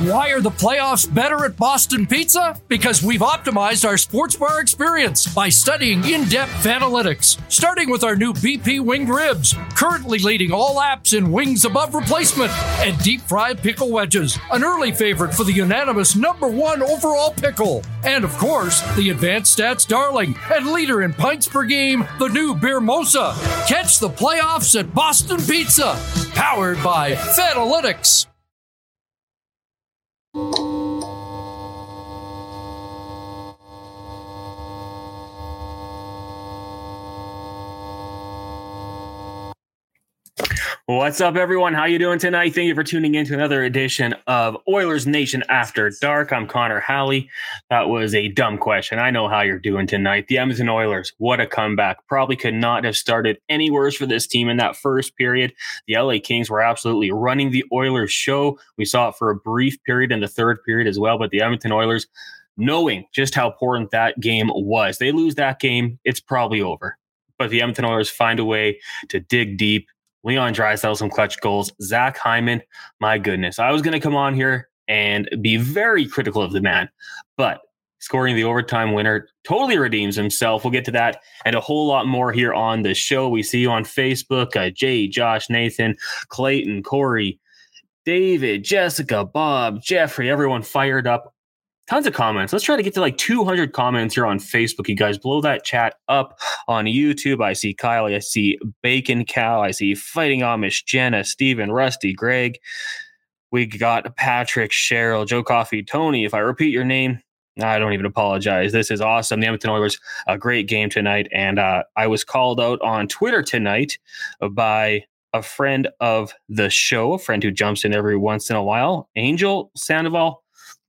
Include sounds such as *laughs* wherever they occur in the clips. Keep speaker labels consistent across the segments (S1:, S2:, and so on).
S1: Why are the playoffs better at Boston Pizza? Because we've optimized our sports bar experience by studying in depth analytics. Starting with our new BP winged ribs, currently leading all apps in wings above replacement, and deep fried pickle wedges, an early favorite for the unanimous number one overall pickle. And of course, the advanced stats darling and leader in pints per game, the new Beer Mosa. Catch the playoffs at Boston Pizza, powered by Fanalytics you
S2: What's up, everyone? How you doing tonight? Thank you for tuning in to another edition of Oilers Nation After Dark. I'm Connor Halley. That was a dumb question. I know how you're doing tonight. The Edmonton Oilers, what a comeback. Probably could not have started any worse for this team in that first period. The LA Kings were absolutely running the Oilers show. We saw it for a brief period in the third period as well, but the Edmonton Oilers, knowing just how important that game was, they lose that game, it's probably over. But the Edmonton Oilers find a way to dig deep Leon Draisaitl, some clutch goals. Zach Hyman, my goodness, I was going to come on here and be very critical of the man, but scoring the overtime winner totally redeems himself. We'll get to that and a whole lot more here on the show. We see you on Facebook, uh, Jay, Josh, Nathan, Clayton, Corey, David, Jessica, Bob, Jeffrey, everyone fired up tons of comments. Let's try to get to like 200 comments here on Facebook. You guys blow that chat up on YouTube. I see Kyle. I see Bacon Cow. I see Fighting Amish, Jenna, Steven, Rusty, Greg. We got Patrick, Cheryl, Joe Coffee, Tony. If I repeat your name, I don't even apologize. This is awesome. The Edmonton Oilers, a great game tonight. And uh, I was called out on Twitter tonight by a friend of the show, a friend who jumps in every once in a while, Angel Sandoval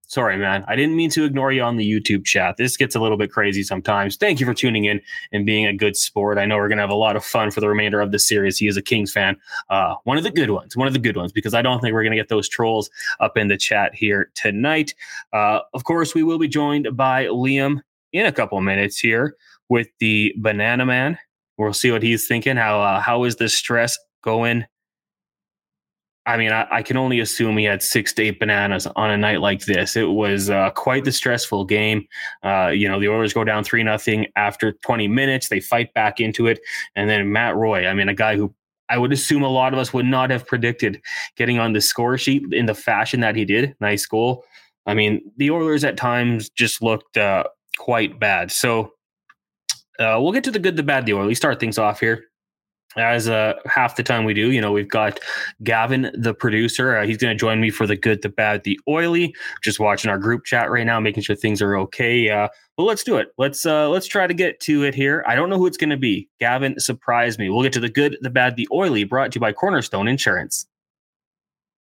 S2: sorry, man. I didn't mean to ignore you on the YouTube chat. This gets a little bit crazy sometimes. Thank you for tuning in and being a good sport. I know we're going to have a lot of fun for the remainder of the series. He is a Kings fan. Uh, one of the good ones, one of the good ones, because I don't think we're going to get those trolls up in the chat here tonight. Uh, of course, we will be joined by Liam in a couple minutes here with the Banana Man. We'll see what he's thinking. How uh, how is the stress going I mean, I, I, can only assume he had six to eight bananas on a night like this. It was uh, quite the stressful game. Uh, you know, the Oilers go down three nothing after 20 minutes. They fight back into it, and then Matt Roy. I mean, a guy who I would assume a lot of us would not have predicted getting on the score sheet in the fashion that he did. Nice goal. I mean, the Oilers at times just looked uh, quite bad. So uh, we'll get to the good, the bad, the Oilers. Start things off here as uh, half the time we do, you know, we've got Gavin, the producer. Uh, he's going to join me for the good, the bad, the oily. Just watching our group chat right now, making sure things are okay. Uh, but let's do it. Let's uh, let's try to get to it here. I don't know who it's going to be. Gavin, surprise me. We'll get to the good, the bad, the oily. Brought to you by Cornerstone Insurance.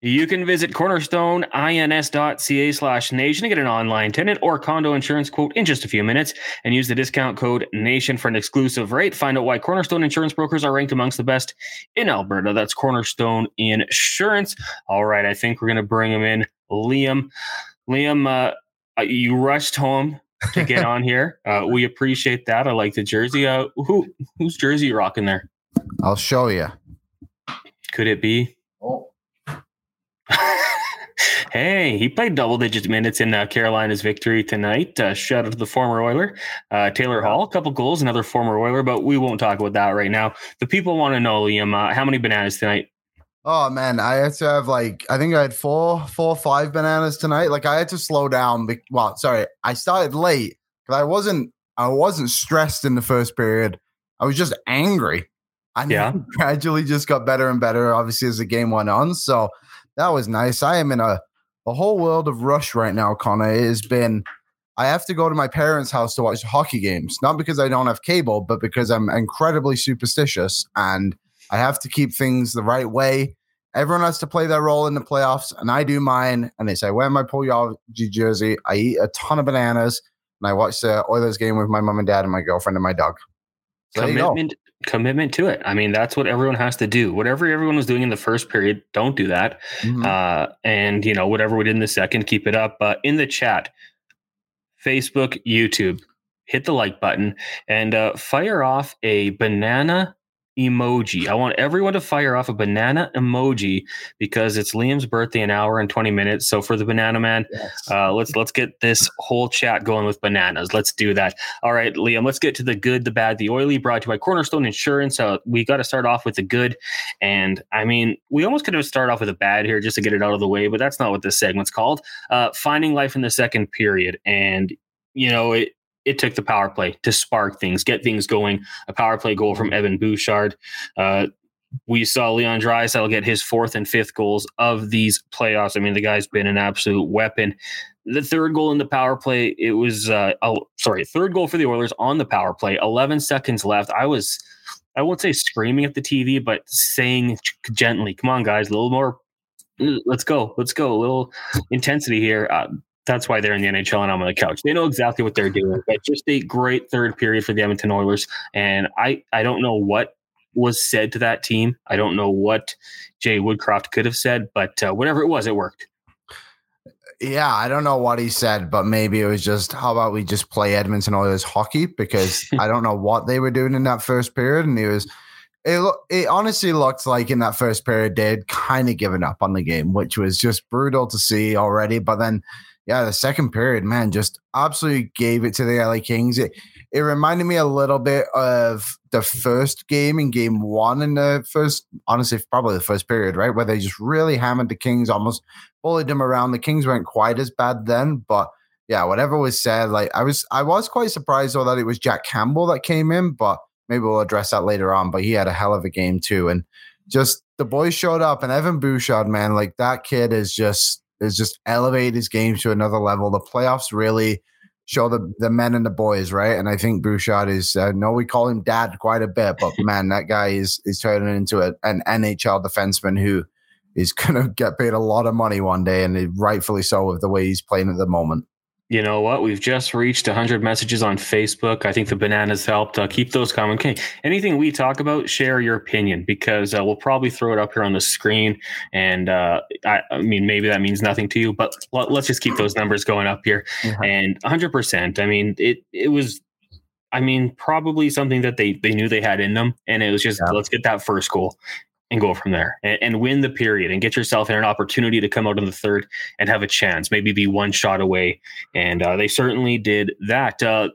S2: You can visit cornerstoneins.ca slash nation to get an online tenant or condo insurance quote in just a few minutes and use the discount code NATION for an exclusive rate. Find out why Cornerstone Insurance Brokers are ranked amongst the best in Alberta. That's Cornerstone Insurance. All right, I think we're going to bring him in. Liam, Liam, uh, uh you rushed home to get *laughs* on here. Uh, we appreciate that. I like the jersey. Uh, who whose jersey you rocking there?
S3: I'll show you.
S2: Could it be? Oh. *laughs* hey, he played double digit minutes in uh, Carolina's victory tonight. Uh, shout out to the former Oiler, uh, Taylor Hall, a couple goals, another former Oiler, but we won't talk about that right now. The people want to know, Liam, uh, how many bananas tonight?
S3: Oh man, I had to have like I think I had four, four, five bananas tonight. Like I had to slow down. Be- well, sorry, I started late because I wasn't I wasn't stressed in the first period. I was just angry. I yeah. *laughs* gradually just got better and better, obviously, as the game went on. So that was nice. I am in a, a whole world of rush right now, Connor. It has been, I have to go to my parents' house to watch hockey games, not because I don't have cable, but because I'm incredibly superstitious and I have to keep things the right way. Everyone has to play their role in the playoffs, and I do mine. And they say, wear my Puljujarvi jersey. I eat a ton of bananas, and I watch the Oilers game with my mom and dad and my girlfriend and my dog.
S2: So commitment commitment to it. I mean, that's what everyone has to do. Whatever everyone was doing in the first period, don't do that. Mm-hmm. Uh, and you know, whatever we did in the second, keep it up. Uh, in the chat, Facebook, YouTube, hit the like button and uh, fire off a banana emoji. I want everyone to fire off a banana emoji because it's Liam's birthday an hour and 20 minutes. So for the banana man, yes. uh, let's let's get this whole chat going with bananas. Let's do that. All right, Liam, let's get to the good, the bad, the oily brought to you by Cornerstone Insurance. Uh, we got to start off with the good. And I mean, we almost could have started off with a bad here just to get it out of the way, but that's not what this segment's called. Uh, finding life in the second period. And you know, it, it took the power play to spark things, get things going. A power play goal from Evan Bouchard. Uh, we saw Leon Draisaitl get his fourth and fifth goals of these playoffs. I mean, the guy's been an absolute weapon. The third goal in the power play, it was uh, oh sorry, third goal for the Oilers on the power play. Eleven seconds left. I was, I won't say screaming at the TV, but saying gently, "Come on, guys, a little more let's go, let's go, a little intensity here. Uh, that's why they're in the NHL and I'm on the couch. They know exactly what they're doing. But just a great third period for the Edmonton Oilers. And I, I don't know what was said to that team. I don't know what Jay Woodcroft could have said, but uh, whatever it was, it worked.
S3: Yeah, I don't know what he said, but maybe it was just how about we just play Edmonton Oilers hockey because *laughs* I don't know what they were doing in that first period, and he was. It, it honestly looked like in that first period they'd kind of given up on the game, which was just brutal to see already. But then yeah, the second period, man, just absolutely gave it to the LA Kings. It it reminded me a little bit of the first game in game one in the first, honestly, probably the first period, right? Where they just really hammered the Kings, almost bullied them around. The Kings weren't quite as bad then, but yeah, whatever was said, like I was I was quite surprised though that it was Jack Campbell that came in, but maybe we'll address that later on. But he had a hell of a game too. And just the boys showed up and Evan Bouchard, man, like that kid is just is just elevate his game to another level. The playoffs really show the the men and the boys, right? And I think Bouchard is. I know we call him dad quite a bit, but *laughs* man, that guy is is turning into a, an NHL defenseman who is *laughs* going to get paid a lot of money one day, and rightfully so with the way he's playing at the moment
S2: you know what? We've just reached 100 messages on Facebook. I think the bananas helped. Uh, keep those coming. Okay. Anything we talk about, share your opinion because uh, we'll probably throw it up here on the screen. And uh, I, I, mean, maybe that means nothing to you, but let, us just keep those numbers going up here. Mm-hmm. And 100%. I mean, it it was. I mean, probably something that they they knew they had in them, and it was just yeah. let's get that first goal and go from there and, and, win the period and get yourself in an opportunity to come out in the third and have a chance, maybe be one shot away. And uh, they certainly did that. Uh,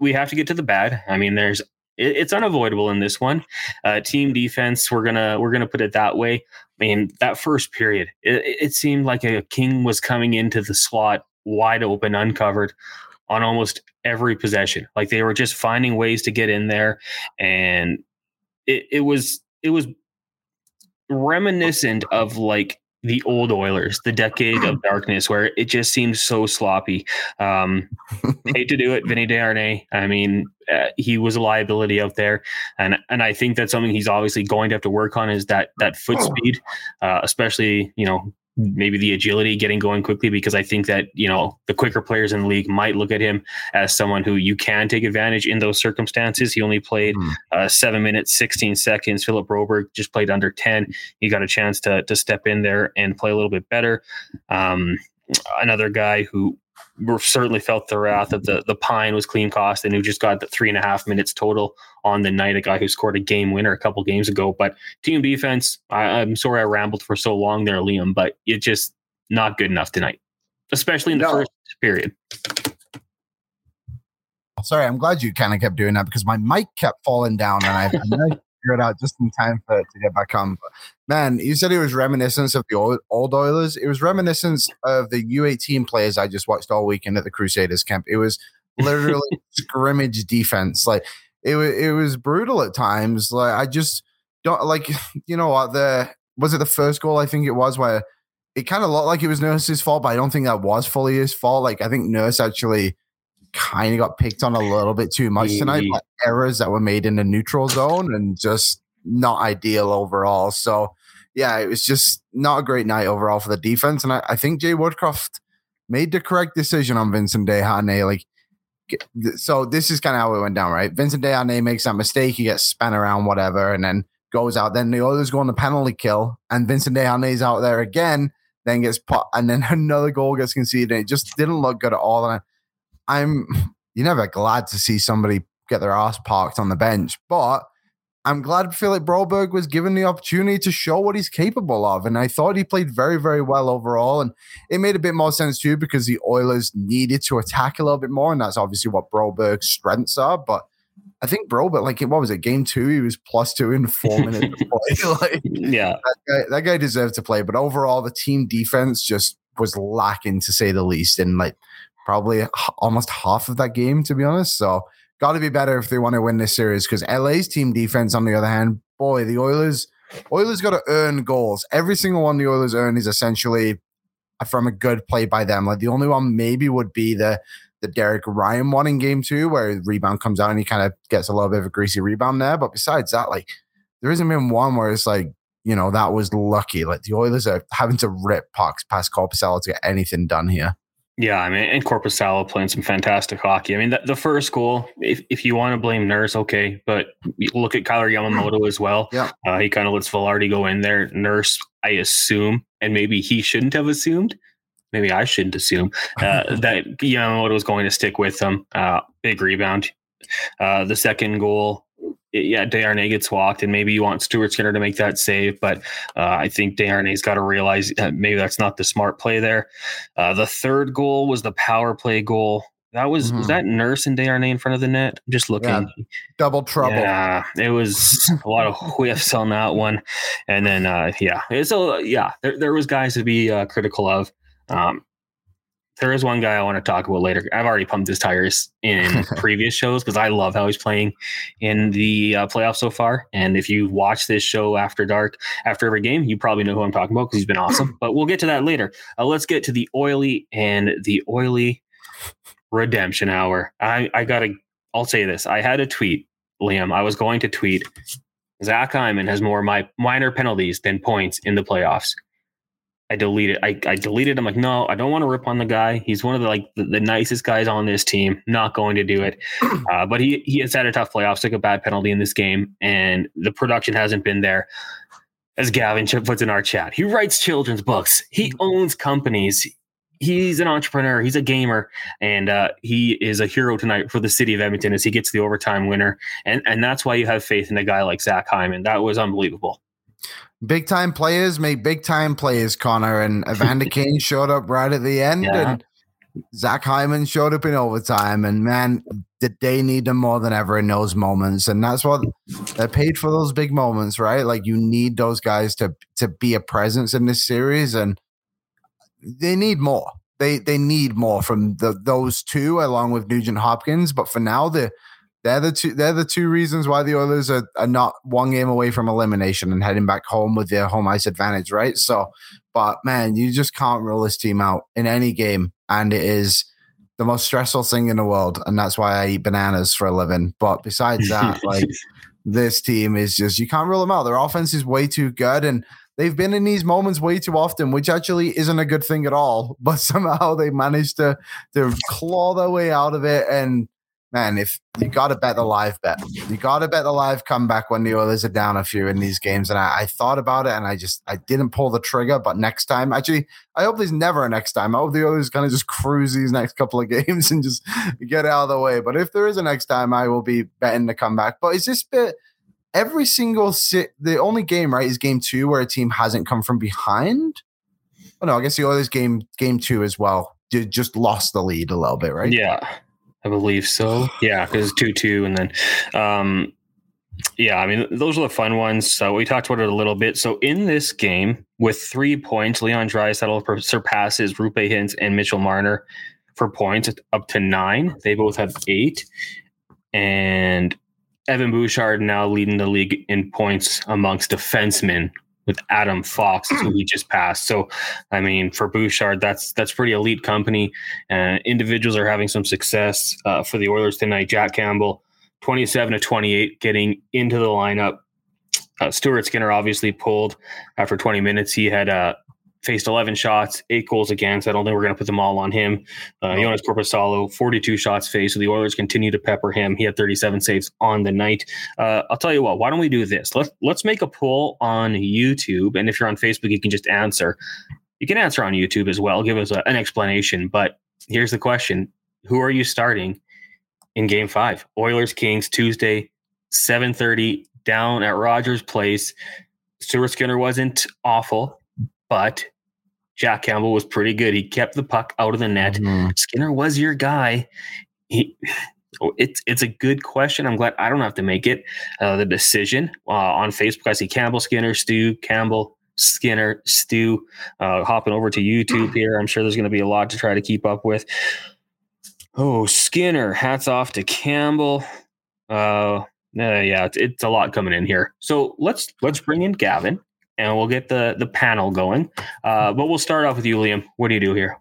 S2: we have to get to the bad. I mean, there's it, it's unavoidable in this one. Uh, team defense, we're gonna we're gonna put it that way. I mean, that first period, it, it seemed like a king was coming into the slot wide open, uncovered on almost every possession. Like they were just finding ways to get in there, and it, it was it was reminiscent of like the old Oilers, the decade of *clears throat* darkness, where it just seems so sloppy. Um, *laughs* hate to do it, Vinny Desharnais. I mean, uh, he was a liability out there, and and I think that's something he's obviously going to have to work on is that that foot speed, uh, especially you know maybe the agility getting going quickly because I think that you know the quicker players in the league might look at him as someone who you can take advantage in those circumstances. He only played mm. uh, seven minutes, sixteen seconds. Philip Broberg just played under ten. He got a chance to to step in there and play a little bit better. Um, another guy who certainly felt the wrath of the the pine was Klim Kostin who just got the three and a half minutes total on the night a guy who scored a game winner a couple games ago but team defense I, i'm sorry i rambled for so long there liam but it's just not good enough tonight especially in the no. first period
S3: sorry i'm glad you kind of kept doing that because my mic kept falling down and i figure it out just in time for to get back on. But man, you said it was reminiscence of the old, old Oilers. It was reminiscence of the U18 players I just watched all weekend at the Crusaders camp. It was literally *laughs* scrimmage defense. Like it was, it was brutal at times. Like I just don't like, *laughs* you know what? The was it the first goal? I think it was where it kind of looked like it was Nurse's fault, but I don't think that was fully his fault. Like I think Nurse actually kind of got picked on a little bit too much tonight. Like errors that were made in the neutral zone and just not ideal overall. So yeah, it was just not a great night overall for the defense. And I, I think Jay Woodcroft made the correct decision on Vincent Desharnais. Like, so this is kind of how it went down, right? Vincent Desharnais makes that mistake, he gets spun around, whatever, and then goes out. Then the others go on the penalty kill, and Vincent Desharnais out there again, then gets put, and then *laughs* another goal gets conceded. It just didn't look good at all. And I'm *laughs* you're never glad to see somebody get their ass parked on the bench, but I'm glad Philip Broberg was given the opportunity to show what he's capable of. And I thought he played very, very well overall. And it made a bit more sense too because the Oilers needed to attack a little bit more. And that's obviously what Broberg's strengths are. But I think Broberg, like, what was it, game two? He was plus two in four *laughs* minutes *laughs*
S2: like, yeah.
S3: That guy, that guy deserved to play. But overall, the team defense just was lacking to say the least. And like, probably almost half of that game, to be honest. So, got to be better if they want to win this series because LA's team defense, on the other hand, boy, the Oilers, Oilers got to earn goals. Every single one the Oilers earn is essentially from a good play by them. Like the only one maybe would be the the Derek Ryan one in game two, where rebound comes out and he kind of gets a little bit of a greasy rebound there. But besides that, like there hasn't been one where it's like, you know, that was lucky. Like the Oilers are having to rip pucks past Korpisalo to get anything done here.
S2: Yeah, I mean, and Korpisalo playing some fantastic hockey. I mean, the, the first goal, if, if you want to blame Nurse, okay, but look at Kailer Yamamoto as well.
S3: Yeah,
S2: uh, he kind of lets Vilardi go in there. Nurse, I assume, and maybe he shouldn't have assumed. Maybe I shouldn't assume uh, *laughs* that Yamamoto was going to stick with them. Uh, big rebound. Uh, the second goal, yeah, Desharnais gets walked, and maybe you want Stuart Skinner to make that save, but uh, I think Desharnais's got to realize maybe that's not the smart play there. Uh, the third goal was the power play goal. That was mm-hmm. was that Nurse and Desharnais in front of the net? I'm just looking. Yeah,
S3: double trouble.
S2: Yeah, it was a lot of *laughs* whiffs on that one, and then uh, yeah, so yeah, there there was guys to be uh, critical of. Um, there is one guy I want to talk about later. I've already pumped his tires in *laughs* previous shows because I love how he's playing in the uh, playoffs so far. And if you watch this show after dark, after every game, you probably know who I'm talking about because he's been awesome. *laughs* but we'll get to that later. Uh, let's get to the oily and the oily redemption hour. I, I got to, I'll say this. I had a tweet, Liam. I was going to tweet Zach Hyman has more my minor penalties than points in the playoffs. I deleted. I, I deleted. I'm like, no, I don't want to rip on the guy. He's one of the like the, the nicest guys on this team. Not going to do it. *clears throat* Uh, but he he has had a tough playoffs. Took a bad penalty in this game, and the production hasn't been there. As Gavin puts in our chat, he writes children's books. He owns companies. He's an entrepreneur. He's a gamer, and uh, he is a hero tonight for the city of Edmonton as he gets the overtime winner. And and that's why you have faith in a guy like Zach Hyman. That was unbelievable.
S3: Big time players make big time players, Connor. And Evander *laughs* Kane showed up right at the end. Yeah. And Zach Hyman showed up in overtime, and man, did they need them more than ever in those moments. And that's what they're paid for those big moments, right? Like you need those guys to to be a presence in this series, and they need more. They they need more from the those two along with Nugent Hopkins. But for now, the they're the two they're the two reasons why the Oilers are, are not one game away from elimination and heading back home with their home ice advantage, right? So but man, you just can't rule this team out in any game. And it is the most stressful thing in the world. And that's why I eat bananas for a living. But besides that, *laughs* like this team is just, you can't rule them out. Their offense is way too good. And they've been in these moments way too often, which actually isn't a good thing at all. *laughs* But somehow they managed to, to claw their way out of it. And man, if you got to bet the live bet, you got to bet the live comeback when the Oilers are down a few in these games. And I, I, thought about it and I just, I didn't pull the trigger. But next time, actually, I hope there's never a next time. I hope the Oilers kind of just cruise these next couple of *laughs* games and just get out of the way. But if there is a next time, I will be betting the comeback. But is this bit every single sit? The only game, right, is game two where a team hasn't come from behind. Oh no, I guess the Oilers game game two as well. Just lost the lead a little bit, right?
S2: Yeah. I believe so. Yeah, because it's two two, and then, um, yeah, I mean those are the fun ones. So we talked about it a little bit. So in this game, with three points, Leon Draisaitl surpasses Roope Hintz and Mitchell Marner for points up to nine. They both have eight, and Evan Bouchard now leading the league in points amongst defensemen with Adam Fox, who he just passed. So, I mean, for Bouchard, that's that's pretty elite company. And individuals are having some success uh, for the Oilers tonight. Jack Campbell, twenty-seven to twenty-eight, getting into the lineup. Uh, Stuart Skinner obviously pulled after 20 minutes. He had uh, faced 11 shots, eight goals against. I don't think we're going to put them all on him. Uh, Joonas Korpisalo, 42 shots faced. So the Oilers continue to pepper him. He had 37 saves on the night. Uh, I'll tell you what. Why don't we do this? Let's let's make a poll on YouTube, and if you're on Facebook, you can just answer. You can answer on YouTube as well. Give us a, an explanation. But here's the question: Who are you starting in Game Five? Oilers Kings Tuesday, 7:30 down at Rogers Place. Stuart Skinner wasn't awful, but Jack Campbell was pretty good. He kept the puck out of the net. Mm-hmm. Skinner was your guy. He, *sighs* it's it's a good question. I'm glad I don't have to make it uh, the decision uh, on Facebook. I see Campbell, Skinner, Stu, Campbell, Skinner, Stu. Uh, hopping over to YouTube *clears throat* here. I'm sure there's going to be a lot to try to keep up with. Oh, Skinner. Hats off to Campbell. Uh, yeah, it's, it's a lot coming in here. So let's let's bring in Gavin and we'll get the the panel going. Uh, but we'll start off with you, Liam. What do you do here?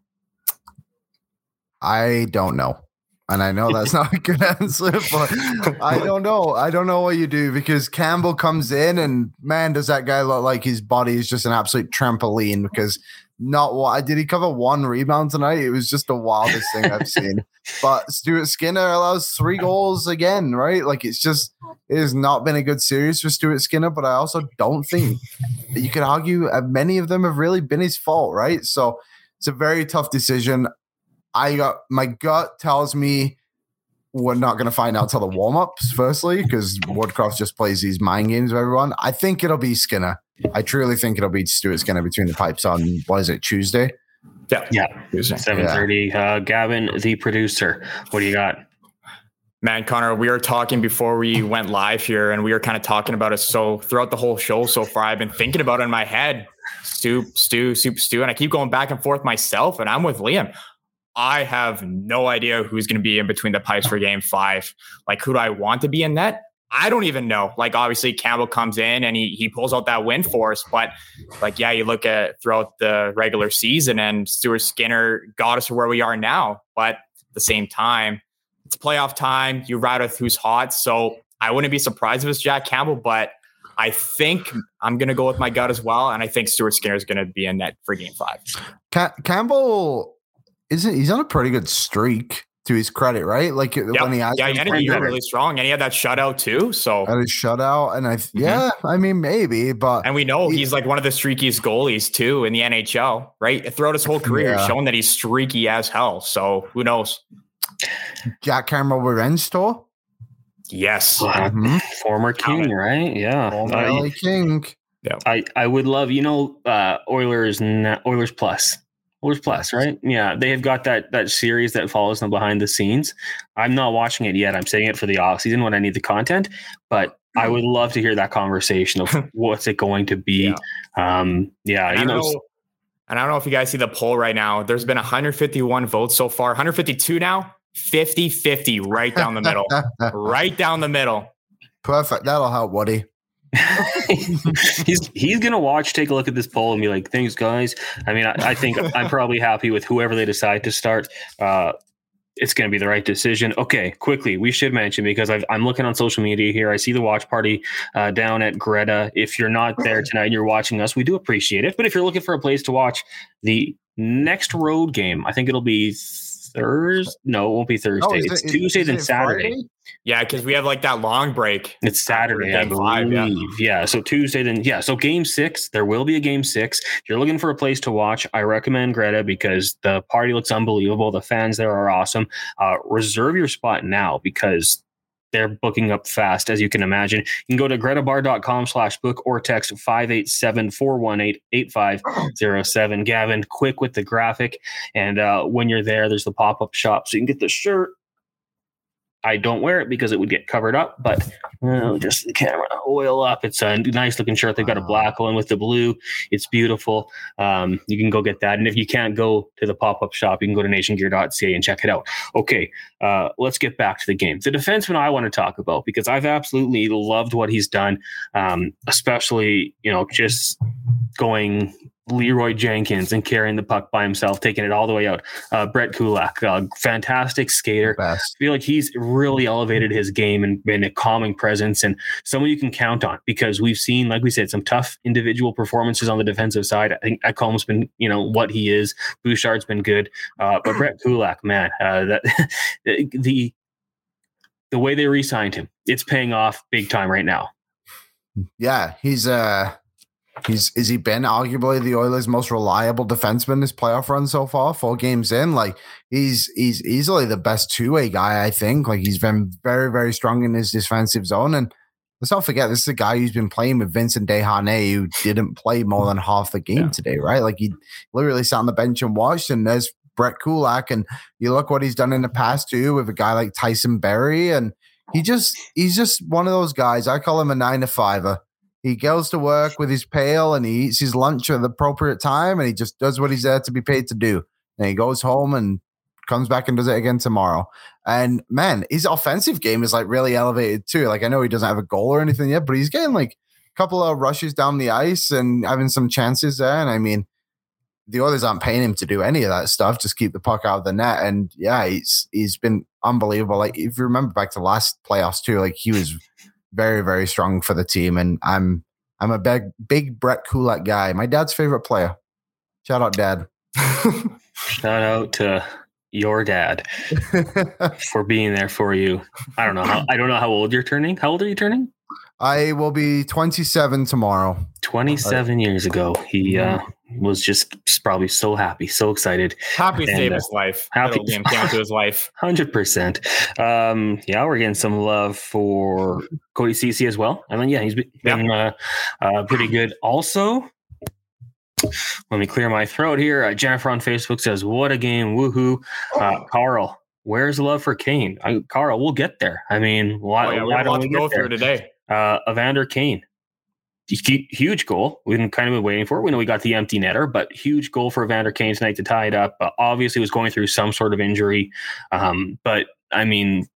S3: I don't know. And I know that's not a good *laughs* answer, but I *laughs* don't know. I don't know what you do because Campbell comes in and man, does that guy look like his body is just an absolute trampoline because not what did he cover one rebound tonight? It was just the wildest thing I've *laughs* seen. But Stuart Skinner allows three goals again, right? Like it's just it has not been a good series for Stuart Skinner, but I also don't think you could argue many of them have really been his fault, right? So it's a very tough decision. I got my gut tells me we're not going to find out till the warm ups, firstly, because Woodcroft just plays these mind games with everyone. I think it'll be Skinner. I truly think it'll be Stuart Skinner between the pipes on what is it Tuesday?
S2: Yeah, yeah, seven thirty. Yeah. Uh, Gavin, the producer, what do you got?
S4: Man, Connor, we were talking before we went live here, and we were kind of talking about it. So throughout the whole show so far, I've been thinking about it in my head, Stu, Stu, Soup, Stu, and I keep going back and forth myself. And I'm with Liam. I have no idea who's going to be in between the pipes for Game Five. Like, who do I want to be in net? I don't even know. Like obviously Campbell comes in and he he pulls out that win for us, but like yeah, you look at throughout the regular season and Stuart Skinner got us to where we are now. But at the same time, it's playoff time. You ride with who's hot, so I wouldn't be surprised if it's Jack Campbell, but I think I'm going to go with my gut as well, and I think Stuart Skinner is going to be in net for Game Five.
S3: Campbell isn't he's on a pretty good streak to his credit, right? Like yep. when he
S4: has yeah, he ended the year really strong, and he had that shutout too. So
S3: had a shutout, and I mm-hmm. yeah, I mean maybe, but
S4: and we know he, he's like one of the streakiest goalies too in the NHL, right? Throughout his whole career, yeah. shown that he's streaky as hell. So who knows?
S3: Jack Campbell revenge tour.
S4: Yes,
S2: mm-hmm. former king, right? Yeah,
S3: former uh, king.
S2: Yeah, I I would love you know uh Oilers Oilers Plus Oilers Plus, right? Yeah, they have got that that series that follows them behind the scenes. I'm not watching it yet. I'm saying it for the off season when I need the content, but I would love to hear that conversation of *laughs* what's it going to be. Yeah, um, yeah
S4: you know, know, and I don't know if you guys see the poll right now. There's been 151 votes so far, 152 now, 50 50 right down the middle, *laughs* right down the middle.
S3: Perfect. That'll help, Woody. *laughs*
S2: he's he's gonna watch, take a look at this poll, and be like, "Thanks, guys." I mean, I, I think I'm probably happy with whoever they decide to start. Uh, it's going to be the right decision. Okay, quickly, we should mention because i am looking on social media here. I see the watch party uh, down at Greta. If you're not there tonight and you're watching us, we do appreciate it. But if you're looking for a place to watch the next road game, I think it'll be Thursday. No, it won't be Thursday. Oh, it's it, Tuesday and Saturday. Friday?
S4: Yeah, because we have like that long break.
S2: It's Saturday, I believe. Five, yeah. yeah. So Tuesday, then yeah. So game six, there will be a game six. If you're looking for a place to watch, I recommend Greta because the party looks unbelievable. The fans there are awesome. Uh, reserve your spot now because they're booking up fast, as you can imagine. You can go to gretabar.com slash book or text 587-418-8507. Gavin, quick with the graphic. And uh, when you're there, there's the pop-up shop. So you can get the shirt, I don't wear it because it would get covered up, but just the camera oil up. It's a nice looking shirt. They've got a black one with the blue. It's beautiful. Um, you can go get that. And if you can't go to the pop up shop, you can go to nationgear.ca and check it out. Okay, uh, let's get back to the game. The defenseman I want to talk about because I've absolutely loved what he's done, um, especially, you know, just going Leeroy Jenkins and carrying the puck by himself, taking it all the way out. Uh, Brett Kulak, uh, fantastic skater. I feel like he's really elevated his game and been a calming presence and someone you can count on because we've seen, like we said, some tough individual performances on the defensive side. I think Ekholm's been, you know, what he is. Bouchard's been good, uh, but Brett *clears throat* Kulak, man, uh, that *laughs* the the way they re-signed him, it's paying off big time right now.
S3: Yeah, he's uh He's is he been arguably the Oilers' most reliable defenseman this playoff run so far? Four games in, like he's he's easily the best two way guy. I think like he's been very very strong in his defensive zone. And let's not forget this is a guy who's been playing with Vincent Desharnais, who didn't play more than half the game yeah. today, right? Like he literally sat on the bench and watched. And there's Brett Kulak, and you look what he's done in the past too with a guy like Tyson Barrie, and he just he's just one of those guys. I call him a nine to fiver he goes to work with his pail and he eats his lunch at the appropriate time and he just does what he's there to be paid to do. And he goes home and comes back and does it again tomorrow. And man, his offensive game is like really elevated too. Like I know he doesn't have a goal or anything yet, but he's getting like a couple of rushes down the ice and having some chances there. And I mean, the others aren't paying him to do any of that stuff. Just keep the puck out of the net. And yeah, he's he's been unbelievable. Like if you remember back to last playoffs too, like he was very very strong for the team, and I'm I'm a big big Brett Kulak guy. My dad's favorite player. Shout out, Dad.
S2: Shout out to your dad *laughs* for being there for you. I don't know how I don't know how old you're turning. How old are you turning?
S3: I will be 27 tomorrow.
S2: 27 years ago, he uh, was just probably so happy, so excited.
S4: Happy to save uh, his life. Happy came into his life. *laughs*
S2: Hundred percent. Um, yeah, we're getting some love for Cody Ceci as well. I mean, yeah, he's been yeah. uh, uh, pretty good. Also, let me clear my throat here. Uh, Jennifer on Facebook says, "What a game! Woohoo!" Uh, Carl, where's love for Kane? I, Carl, we'll get there. I mean, why, oh, yeah, why don't we go through today? Uh, Evander Kane huge goal. We've been kind of been waiting for it. We know we got the empty netter, but huge goal for Vander Kane tonight to tie it up. Uh, obviously, was going through some sort of injury, um, but I mean,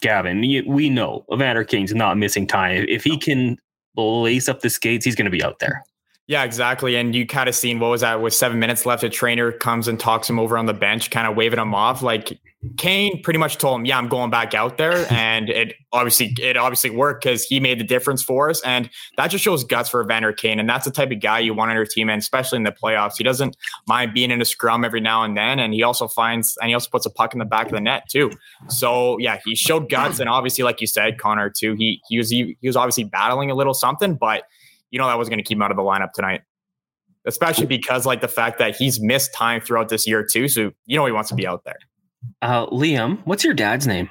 S2: Gavin, we know Evander Kane's not missing time. If he can lace up the skates, he's going to be out there.
S4: Yeah, exactly. And you kind of seen what was that with seven minutes left. A trainer comes and talks him over on the bench, kind of waving him off. Like Kane pretty much told him, "Yeah, I'm going back out there," *laughs* and it obviously it obviously worked because he made the difference for us, and that just shows guts for Evander Kane, and that's the type of guy you want on your team, and especially in the playoffs. He doesn't mind being in a scrum every now and then, and he also finds and he also puts a puck in the back of the net too. So yeah, he showed guts, and obviously, like you said, Connor too, he he was he, he was obviously battling a little something, but you know that was going to keep him out of the lineup tonight especially because like the fact that he's missed time throughout this year too. So you know he wants to be out there.
S2: Uh, Liam, what's your dad's name?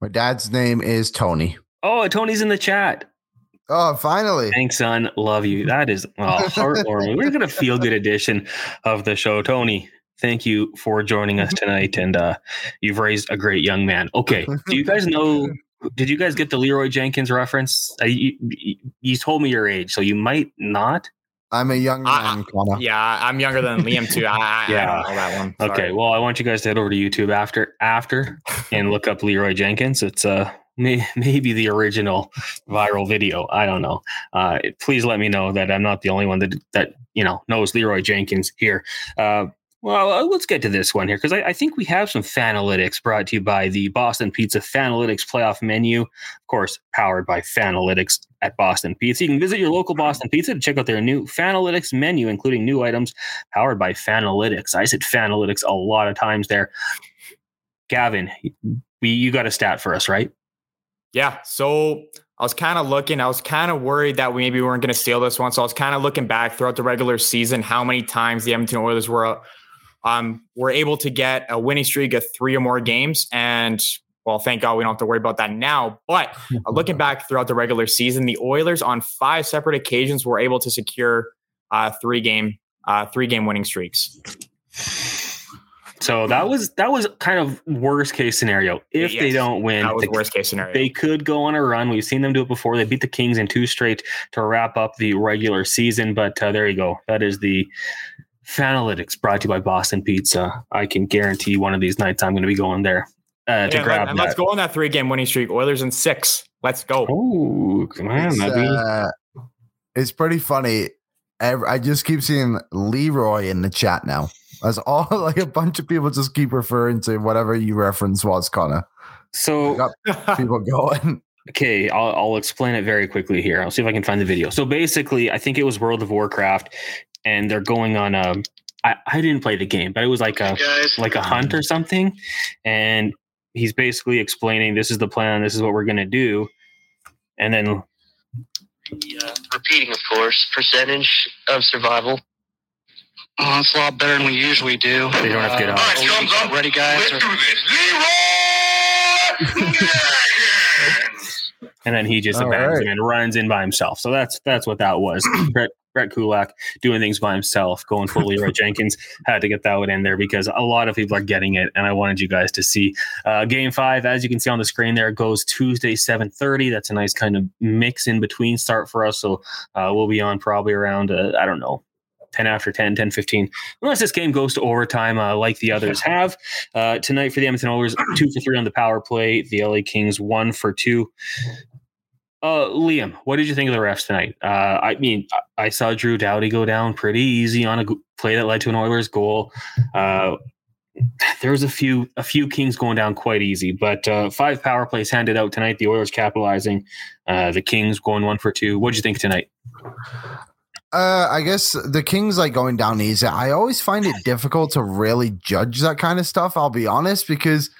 S3: My dad's name is Tony.
S2: Oh, Tony's in the chat.
S3: Oh, finally.
S2: Thanks, son. Love you. That is oh, heartwarming. We're going to feel good edition of the show. Tony, thank you for joining us tonight. And uh, you've raised a great young man. Okay. Do you guys know? Did you guys get the Leeroy Jenkins reference? Uh, you, you, told me your age, so you might not.
S3: I'm a young man,
S4: uh, Yeah, I'm younger than Liam too. I, yeah, I that one.
S2: Sorry. Okay, well, I want you guys to head over to YouTube after after and look up Leeroy Jenkins. It's uh may, maybe the original viral video. I don't know. Uh, please let me know that I'm not the only one that that you know knows Leeroy Jenkins here. Uh, well, uh, let's get to this one here because I, I, think we have some Fanalytics brought to you by the Boston Pizza Fanalytics playoff menu. Of course, powered by Fanalytics at Boston Pizza. You can visit your local Boston Pizza to check out their new Fanalytics menu, including new items powered by Fanalytics. I said Fanalytics a lot of times there. Gavin, we, you got a stat for us, right?
S4: Yeah. So I was kind of looking, I was kind of worried that we maybe weren't going to steal this one. So I was kind of looking back throughout the regular season, how many times the Edmonton Oilers were um, were able to get a winning streak of three or more games. And well, thank God we don't have to worry about that now. But uh, looking *laughs* back throughout the regular season, the Oilers on five separate occasions were able to secure uh, three game uh, three game winning streaks.
S2: So that was that was kind of worst case scenario. If yes, they don't win,
S4: that was the, worst case scenario.
S2: They could go on a run. We've seen them do it before. They beat the Kings in two straight to wrap up the regular season. But uh, there you go. That is the Fanalytics brought to you by Boston Pizza. I can guarantee one of these nights I'm going to be going there uh, to grab.
S4: And let's go on that three game winning streak. Oilers in six. Let's go.
S2: Oh, come on, it's, uh,
S3: it's pretty funny. I just keep seeing Leeroy in the chat now. As all *laughs* like a bunch of people just keep referring to whatever you reference was, Connor.
S2: So *laughs*
S3: people going.
S2: Okay, I'll, I'll explain it very quickly here. I'll see if I can find the video. So basically, I think it was World of Warcraft, and they're going on a. I, I didn't play the game, but it was like a like a hunt or something, and he's basically explaining this is the plan, this is what we're gonna do, and then.
S5: Yeah, repeating, of course, percentage of survival
S6: Oh, it's a lot better than we usually do.
S2: They don't have to get uh, out.
S6: All right, ready, guys? Let's do
S2: this. *laughs* and then he just abandons right. him and runs in by himself. So that's that's what that was. *clears throat* Brett Brett Kulak doing things by himself, going fully Leeroy *laughs* Jenkins had to get that one in there because a lot of people are getting it, and I wanted you guys to see. Uh, game five, as you can see on the screen, there goes Tuesday seven thirty. That's a nice kind of mix in between start for us. So uh, we'll be on probably around uh, I don't know 10 after 10, 10 15, unless this game goes to overtime uh, like the others *laughs* have. Uh, tonight for the Edmonton Oilers, two for three on the power play. The LA Kings, one for two. Uh, Liam, what did you think of the refs tonight? Uh, I mean, I saw Drew Doughty go down pretty easy on a play that led to an Oilers goal. Uh, there was a few a few Kings going down quite easy, but uh, five power plays handed out tonight. The Oilers capitalizing, uh, the Kings going one for two. What did you think tonight?
S3: Uh, I guess the Kings like going down easy. I always find it difficult to really judge that kind of stuff. I'll be honest because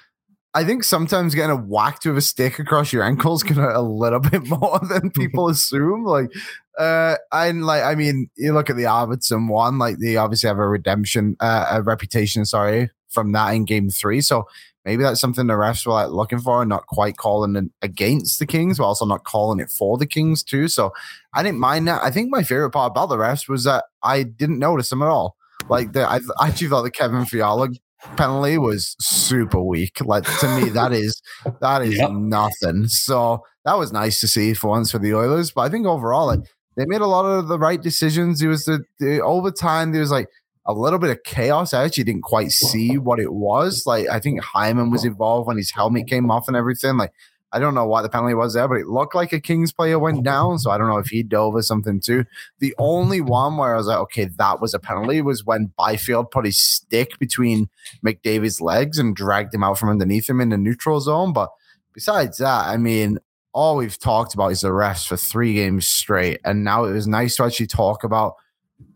S3: I think sometimes getting a whacked with a stick across your ankle is gonna a little bit *laughs* more than people assume. Like, uh, and like I mean, you look at the Arvidsson one, like they obviously have a redemption, uh, a reputation. Sorry, from that in Game Three. So maybe that's something the refs were like looking for and not quite calling it against the Kings, but also not calling it for the Kings too. So I didn't mind that. I think my favorite part about the refs was that I didn't notice them at all. Like the, I actually thought the Kevin Fiala penalty was super weak. Like to me, that *laughs* is that is yep. nothing. So that was nice to see for once for the Oilers. But I think overall, like they made a lot of the right decisions. It was the, the over time there was like a little bit of chaos. I actually didn't quite see what it was. Like I think Hyman was involved when his helmet came off and everything. Like I don't know what the penalty was there, but it looked like a Kings player went down. So I don't know if he dove or something too. The only one where I was like, okay, that was a penalty was when Byfield put his stick between McDavid's legs and dragged him out from underneath him in the neutral zone. But besides that, I mean, all we've talked about is the refs for three games straight. And now it was nice to actually talk about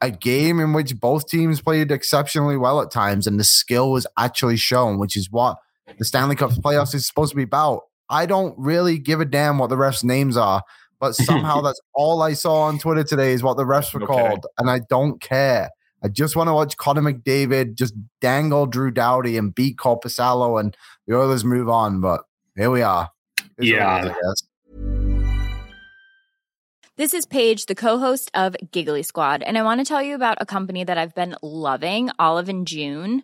S3: a game in which both teams played exceptionally well at times and the skill was actually shown, which is what the Stanley Cup playoffs is supposed to be about. I don't really give a damn what the refs' names are, but somehow *laughs* that's all I saw on Twitter today is what the refs were okay. called, and I don't care. I just want to watch Connor McDavid just dangle Drew Doughty and beat Korpisalo and the Oilers move on. But here we are.
S2: It's yeah.
S7: This is Paige, the co-host of Giggly Squad, and I want to tell you about a company that I've been loving, Olive and June.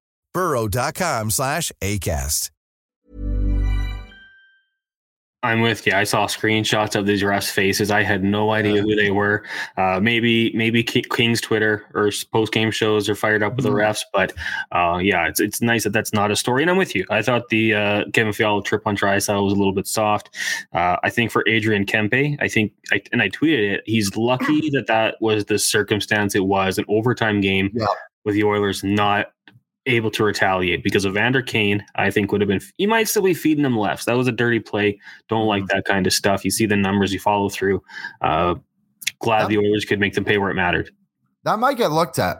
S8: burrow.com slash ACAST.
S2: I'm with you. I saw screenshots of these refs' faces. I had no idea who they were. Uh, maybe maybe King's Twitter or post game shows are fired up with the refs, but uh, yeah, it's it's nice that that's not a story. And I'm with you. I thought the uh, Kevin Fiala trip on Draisaitl was a little bit soft. Uh, I think for Adrian Kempe, I think, I, and I tweeted it. He's lucky that that was the circumstance. It was an overtime game
S3: Yeah.
S2: with the Oilers not able to retaliate because Evander Kane, I think, would have been. He might still be feeding them lefts. That was a dirty play. Don't like that kind of stuff. You see the numbers, you follow through. Uh, glad the Oilers could make them pay where it mattered.
S3: That might get looked at.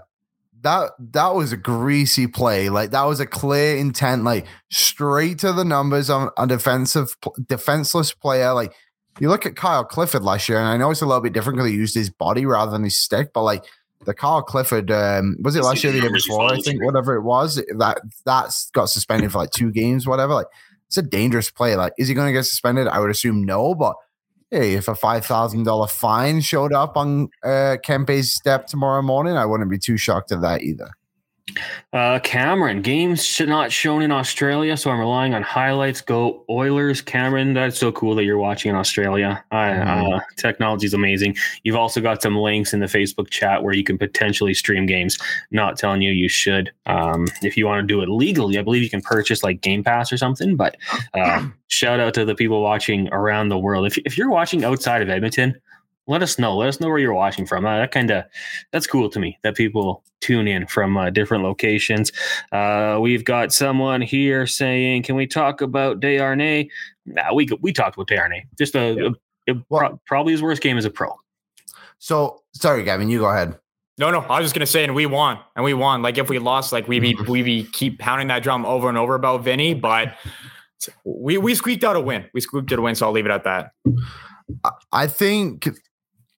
S3: That that was a greasy play. Like that was a clear intent. Like straight to the numbers on a defensive defenseless player. Like you look at Kyle Clifford last year, and I know it's a little bit different because he used his body rather than his stick, but like the Kyle Clifford, um, was it last year, or the year before? I think whatever it was, that that's got suspended for like two games, whatever. Like it's a dangerous play. Like, is he going to get suspended? I would assume no, but hey, if a five thousand dollar fine showed up on uh, Kempe's step tomorrow morning, I wouldn't be too shocked at that either.
S2: Uh, Cameron, games should not shown in Australia, so I'm relying on highlights. Go Oilers, Cameron. That's so cool that you're watching in Australia.
S3: Mhm.
S2: uh, Technology is amazing. You've also got some links in the Facebook chat where you can potentially stream games. Not telling you you should. Um, if you want to do it legally, I believe you can purchase like Game Pass or something. But uh, shout out to the people watching around the world. If if you're watching outside of Edmonton, let us know. Let us know where you're watching from. Uh, that kind of that's cool to me that people tune in from uh, different locations. Uh, we've got someone here saying, "Can we talk about Desharnais?" Nah, we we talked about Desharnais. Just a, a- a- pro- probably his worst game as a pro.
S3: So sorry, Gavin, you go ahead.
S4: No, no, I was just gonna say, and we won, and we won. Like if we lost, like we be we be keep pounding that drum over and over about Vinny, but we we squeaked out a win. We squeaked out a win, so I'll leave it at that.
S3: I think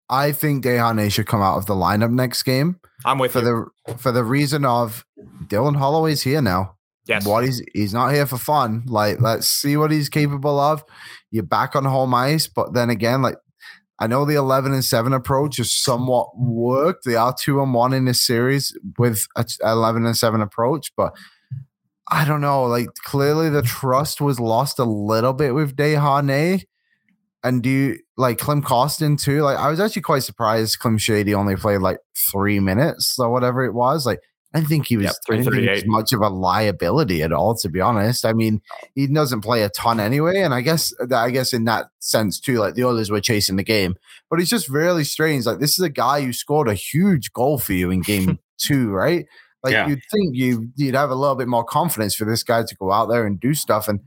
S3: I think Desharnais should come out of the lineup next game
S4: I'm with
S3: for
S4: you.
S3: the for the reason of Dylan Holloway's here now.
S4: yes,
S3: What he's he's not here for fun. Like let's see what he's capable of. You're back on home ice, but then again, like I know the eleven and seven approach is somewhat worked. They are two and one in this series with a t- eleven and seven approach, but I don't know. Like clearly the trust was lost a little bit with Desharnais. And do you like Klim Kostin too? Like I was actually quite surprised Klim Shady only played like three minutes or whatever it was. Like I didn't think he was,
S4: Yeah,
S3: I think he was
S4: 338.
S3: much of a liability at all, to be honest. I mean, he doesn't play a ton anyway, and I guess that I guess in that sense too, like the others were chasing the game, but it's just really strange. Like this is a guy who scored a huge goal for you in game *laughs* two, right? Like
S2: Yeah.
S3: you'd think you you'd have a little bit more confidence for this guy to go out there and do stuff. And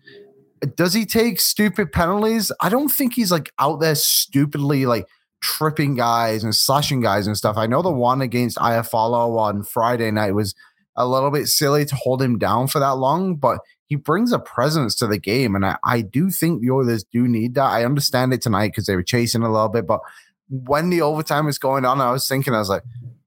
S3: does he take stupid penalties? I don't think he's like out there stupidly like tripping guys and slashing guys and stuff. I know the one against Iafallo on Friday night was a little bit silly to hold him down for that long, but he brings a presence to the game. And I, I do think the Oilers do need that. I understand it tonight because they were chasing a little bit, but when the overtime was going on, I was thinking, I was like,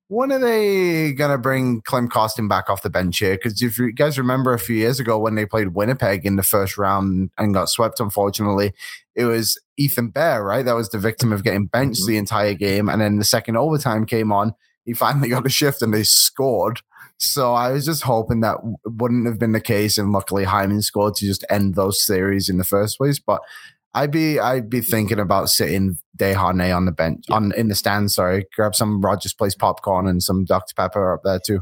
S3: when are they going to bring Klim Kostin back off the bench here? Because if you guys remember a few years ago when they played Winnipeg in the first round and got swept, unfortunately, it was Ethan Bear, right? That was the victim of getting benched mm-hmm. the entire game. And then the second overtime came on. He finally got a shift and they scored. So I was just hoping that wouldn't have been the case. And luckily, Hyman scored to just end those series in the first place. But I'd be I'd be thinking about sitting Desharnais on the bench on in the stand. Sorry, grab some Rogers Place popcorn and some Dr Pepper up there too.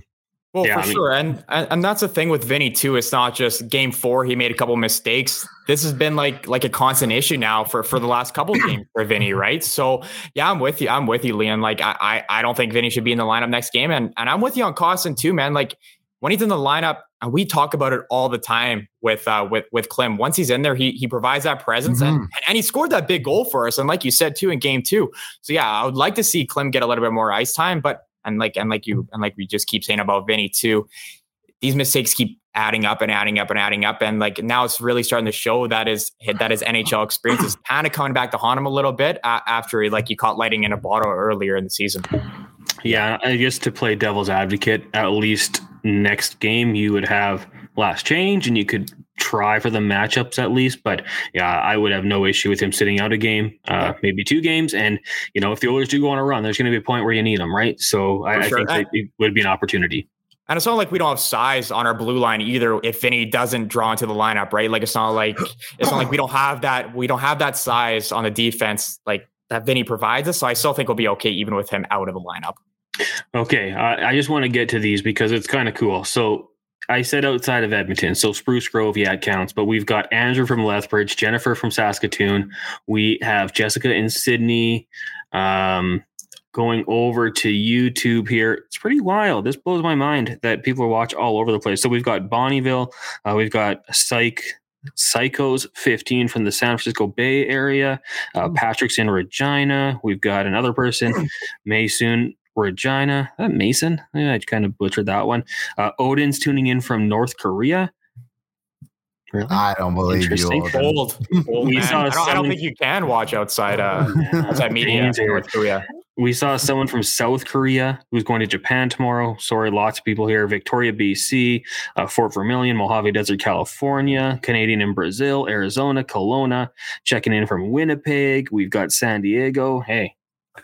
S4: Well, yeah, for I mean, sure, and, and and that's the thing with Vinny too. It's not just Game Four; he made a couple mistakes. This has been like like a constant issue now for for the last couple of games for Vinny, right? So yeah, I'm with you. I'm with you, Leon. Like I I, I don't think Vinny should be in the lineup next game, and and I'm with you on Kostin too, man. Like when he's in the lineup, and we talk about it all the time with uh, with with Klim. Once he's in there, he he provides that presence, mm-hmm. and, and he scored that big goal for us. And like you said too, in game two. So yeah, I would like to see Klim get a little bit more ice time, but and like and like you and like we just keep saying about Vinny too, these mistakes keep adding up and adding up and adding up, and like now it's really starting to show that is that his NHL experience is kind of coming back to haunt him a little bit uh, after like he caught lighting in a bottle earlier in the season.
S2: Yeah, I guess to play devil's advocate, at least next game you would have last change and you could try for the matchups at least. But yeah, I would have no issue with him sitting out a game, uh, maybe two games. And, you know, if the Oilers do go on a run, there's going to be a point where you need them, right? So I, sure. I, think it would be an opportunity.
S4: And it's not like we don't have size on our blue line either. If Vinny doesn't draw into the lineup, right? Like it's not like *gasps* it's not like we don't have that. We don't have that size on the defense like that Vinny provides us. So I still think we'll be okay even with him out of the lineup.
S2: Okay, uh, I just want to get to these because it's kind of cool. So I said outside of Edmonton, so Spruce Grove, yeah, it counts. But we've got Andrew from Lethbridge, Jennifer from Saskatoon. We have Jessica in Sydney. Um, going over to YouTube here, it's pretty wild. This blows my mind that people watch all over the place. So we've got Bonnyville, uh, we've got Psych. Psychos 15 from the San Francisco Bay Area. Uh, hmm. Patrick's in Regina. We've got another person, Mason Regina. That Mason? Yeah, I kind of butchered that one. Uh, Odin's tuning in from North Korea.
S3: Really? I don't believe you.
S4: Old. *laughs* Old we saw I, don't, I don't think you can watch outside uh, *laughs* outside media in North Korea.
S2: We saw someone from South Korea who's going to Japan tomorrow. Sorry, lots of people here. Victoria, BC, uh, Fort Vermilion, Mojave Desert, California, Canadian in Brazil, Arizona, Kelowna, checking in from Winnipeg. We've got San Diego. Hey,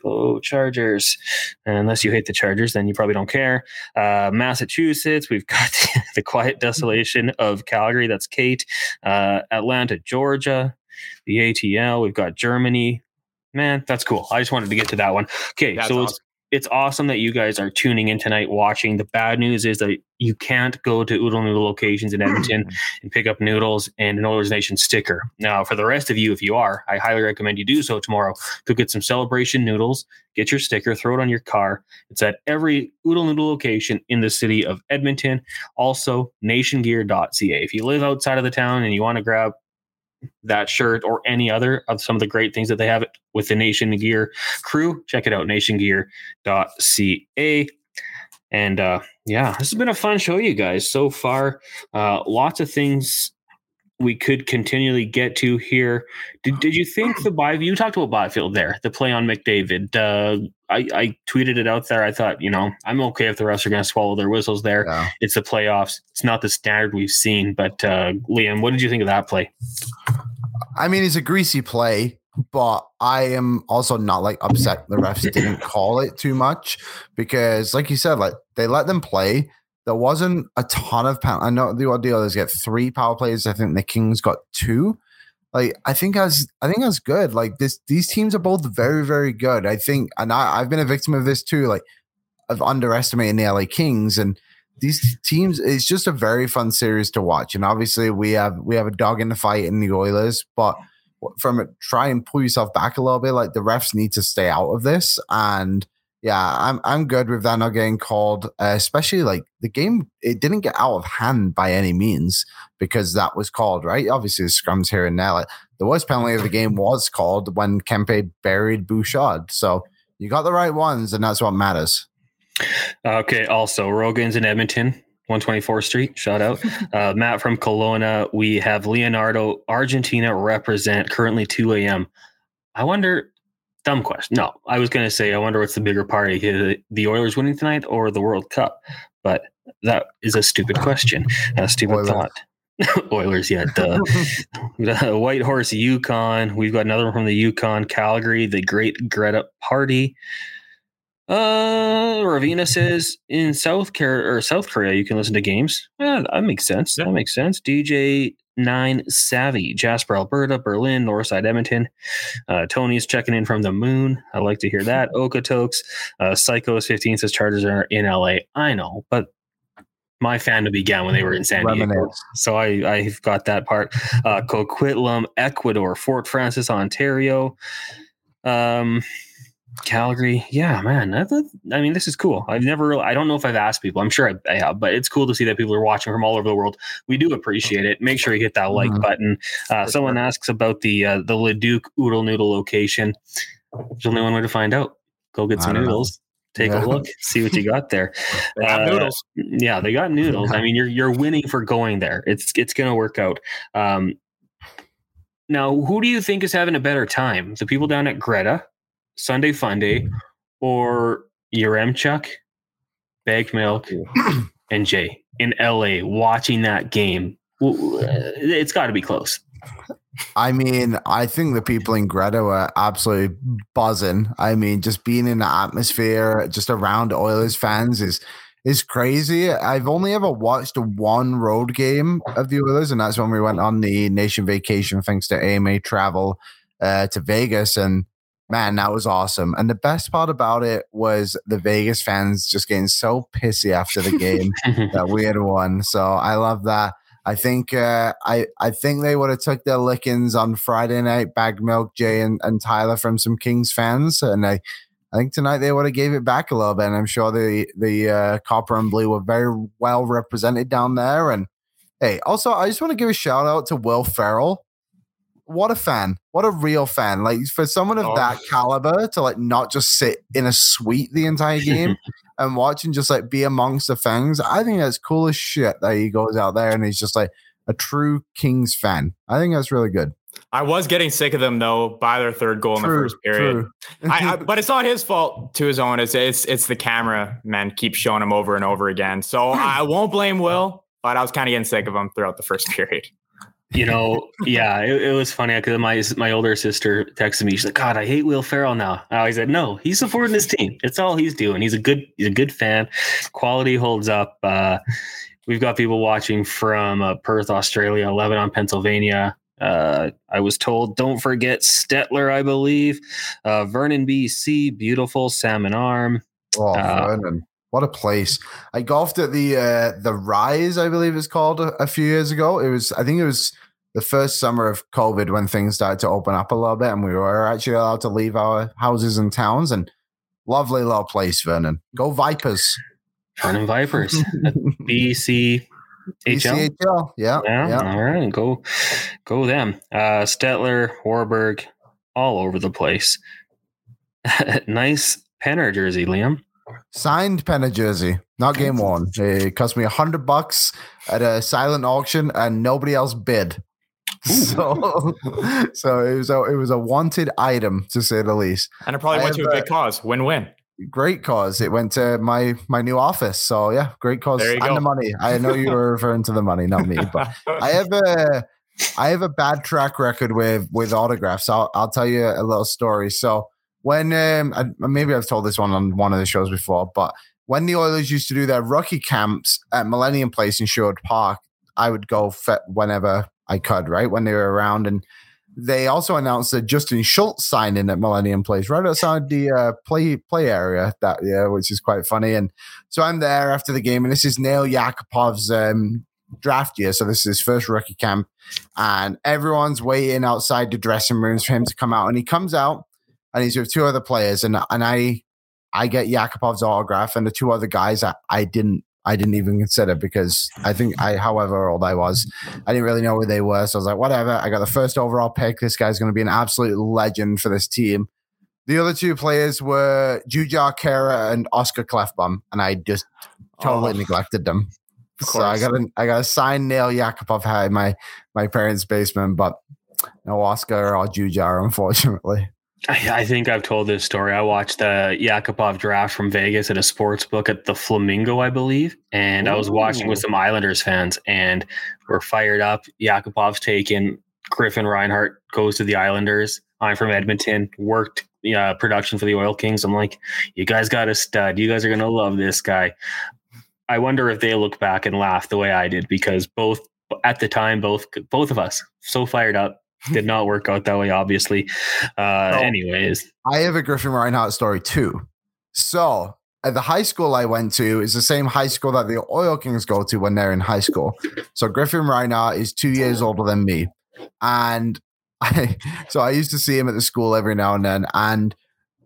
S2: Go Chargers. And unless you hate the Chargers, then you probably don't care. Uh, Massachusetts, we've got *laughs* the quiet desolation of Calgary. That's Kate. Uh, Atlanta, Georgia. The ATL. We've got Germany. Man, that's cool. I just wanted to get to that one. Okay, that's so awesome it's awesome that you guys are tuning in tonight watching. The bad news is that you can't go to Oodle Noodle locations in hmm. Edmonton and pick up noodles and an Oilers Nation sticker. Now, for the rest of you, if you are, I highly recommend you do so tomorrow. Go get some celebration noodles, get your sticker, throw it on your car. It's at every Oodle Noodle location in the city of Edmonton. Also, nationgear.ca. If you live outside of the town and you want to grab that shirt or any other of some of the great things that they have with the Nation Gear crew, check it out, nationgear.ca. And uh, yeah, this has been a fun show, you guys, so far. Uh, lots of things we could continually get to here. Did, did you think the *clears throat* Byfield, you talked about Byfield there, the play on McDavid. Uh, I, I tweeted it out there. I thought, you know, I'm okay if the refs are going to swallow their whistles there. Yeah. It's the playoffs. It's not the standard we've seen. But uh, Liam, what did you think of that play?
S3: I mean, it's a greasy play, but I am also not like upset the refs didn't call it too much because, like you said, like they let them play. There wasn't a ton of power. I know the Oilers get three power plays. I think the Kings got two. Like I think as I think that's good. Like this, these teams are both very, very good. I think, and I, I've been a victim of this too. Like of underestimating the LA Kings and these teams. It's just a very fun series to watch. And obviously, we have we have a dog in the fight in the Oilers, but from it, try and pull yourself back a little bit. Like the refs need to stay out of this and yeah, I'm I'm good with that not getting called. Uh, especially like the game, it didn't get out of hand by any means because that was called right. Obviously, the scrums here and there. Like the worst penalty of the game *laughs* was called when Kempe buried Bouchard. So you got the right ones, and that's what matters.
S2: Okay. Also, Rogan's in Edmonton. 124th Street. Shout out. *laughs* Uh, Matt from Kelowna. We have Leonardo, Argentina represent currently 2 a.m. I wonder, dumb question. No, I was going to say, I wonder what's the bigger party, the Oilers winning tonight or the World Cup? But that is a stupid question, *laughs* a stupid
S3: Oilers.
S2: thought. *laughs* Oilers, yeah. *laughs* The, Whitehorse Yukon. We've got another one from the Yukon, Calgary, the Great Greta Party. Uh, Ravina says in South Korea or South Korea, you can listen to games. Yeah, that makes sense. That makes sense. DJ Nine Savvy, Jasper, Alberta, Berlin, Northside, Edmonton. Uh, Tony's checking in from the moon. I like to hear that. *laughs* Okotoks, uh, Psychos 15 says Chargers are in LA. I know, but my fandom began when they were in San Diego. So I, I've got that part. Uh, Coquitlam, Ecuador, Fort Frances, Ontario. Um, Calgary, yeah, man. That, that- I mean, this is cool. I've never, really, I don't know if I've asked people. I'm sure I, I have, but it's cool to see that people are watching from all over the world. We do appreciate it. Make sure you hit that like
S3: Mhm.
S2: button. Uh, someone asks about the uh, the Leduc Oodle Noodle location. There's only one way to find out. Go get some
S3: don't know.
S2: noodles. Take
S3: Yeah.
S2: a look, see what you got there. *laughs* Uh,
S4: noodles.
S2: Yeah, they got noodles. I *laughs* mean, you're you're winning for going there. It's it's going to work out. Um, now, who do you think is having a better time? The people down at Greta, Sunday Fun Day, or Yaremchuk, Bag Milk, *clears throat* and Jay in LA watching that game? Uh, It's got to be close.
S3: I mean, I think the people in Greta were absolutely buzzing. I mean, just being in the atmosphere, just around Oilers fans is is crazy. I've only ever watched one road game of the Oilers, and that's when we went on the nation vacation thanks to AMA travel uh, to Vegas. And man, that was awesome. And the best part about it was the Vegas fans just getting so pissy after the game *laughs* that we had won. So I love that. I think uh, I I think they would have took their lickings on Friday night. Bag Milk, Jay, and, and Tyler from some Kings fans, and I I think tonight they would have gave it back a little bit. And I'm sure the the uh, copper and blue were very well represented down there. And hey, also I just want to give a shout out to Will Ferrell. What a fan! What a real fan! Like for someone of
S4: Oh.
S3: that caliber to like not just sit in a suite the entire game *laughs* and watch and just like be amongst the fans. I think that's cool as shit that he goes out there and he's just like a true Kings fan. I think that's really good.
S4: I was getting sick of them though by their third goal in the first period. I, I, *laughs* but it's not his fault to his own. It's it's it's the camera man keeps showing him over and over again. So *laughs* I won't blame Will, but I was kind of getting sick of him throughout the first period.
S2: You know, yeah, it, it was funny because my my older sister texted me. She's like, "God, I hate Will Ferrell now." I said, "No, he's supporting his team. It's all he's doing. He's a good he's a good fan. Quality holds up. Uh, we've got people watching from uh, Perth, Australia, Lebanon, Pennsylvania." Uh, I was told, don't forget Stettler, I believe. Uh, Vernon, BC, beautiful Salmon Arm.
S3: Oh,
S2: Uh,
S3: Vernon. What a place. I golfed at the uh, the Rise, I believe it's called a, a few years ago. It was I think it was the first summer of COVID when things started to open up a little bit and we were actually allowed to leave our houses and towns and lovely little place, Vernon. Go Vipers.
S2: Vernon Vipers, *laughs* BC, HL.
S3: Yeah.
S2: Yeah,
S3: yeah.
S2: all right, go, go them. Uh, Stettler, Warburg, all over the place. *laughs* nice Penner jersey, Liam.
S3: Signed Penner jersey, not game one. It cost me a hundred bucks at a silent auction, and nobody else bid. *laughs* So, so it was a it was a wanted item to say the least.
S4: And it probably
S3: I
S4: went to a good cause, win win.
S3: Great cause. It went to my my new office. So yeah, great cause
S4: There
S3: and
S4: go.
S3: the money. I know you were referring to the money, not me, but I have a I have a bad track record with with autographs. I'll I'll tell you a little story. So when um I, maybe I've told this one on one of the shows before, but when the Oilers used to do their rookie camps at Millennium Place in Sherwood Park, I would go whenever Could, right? When they were around and they also announced that Justin Schultz signed in at Millennium Place right outside the uh, play play area that year, which is quite funny. And so I'm there after the game, and this is Nail Yakupov's um, draft year. So this is his first rookie camp, and everyone's waiting outside the dressing rooms for him to come out. And he comes out, and he's with two other players, and and I I get Yakupov's autograph, and the two other guys I, I didn't. I didn't even consider because I think I, however old I was, I didn't really know who they were. So I was like, whatever. I got the first overall pick. This guy's going to be an absolute legend for this team. The other two players were Jujhar Khaira and Oscar Klefbom, and I just totally
S4: Oh.
S3: neglected them. so I got a I got a signed Nail Yakupov hat in my my parents' basement, but no Oscar or Jujhar, unfortunately.
S2: I, I, think I've told this story. I watched the Yakupov draft from Vegas at a sports book at the Flamingo, I believe, and Ooh. I was watching with some Islanders fans, and we're fired up. Yakupov's taken. Griffin Reinhart goes to the Islanders. I'm from Edmonton. Worked uh, production for the Oil Kings. I'm like, you guys got a stud. You guys are gonna love this guy. I wonder if they look back and laugh the way I did because both at the time, both both of us so fired up did not work out that way, obviously. Uh, so, anyways,
S3: I have a Griffin Reinhart story too. So, at the high school I went to is the same high school that the Oil Kings go to when they're in high school. So, Griffin Reinhart is two years older than me. And *laughs* I, so I used to see him at the school every now and then. And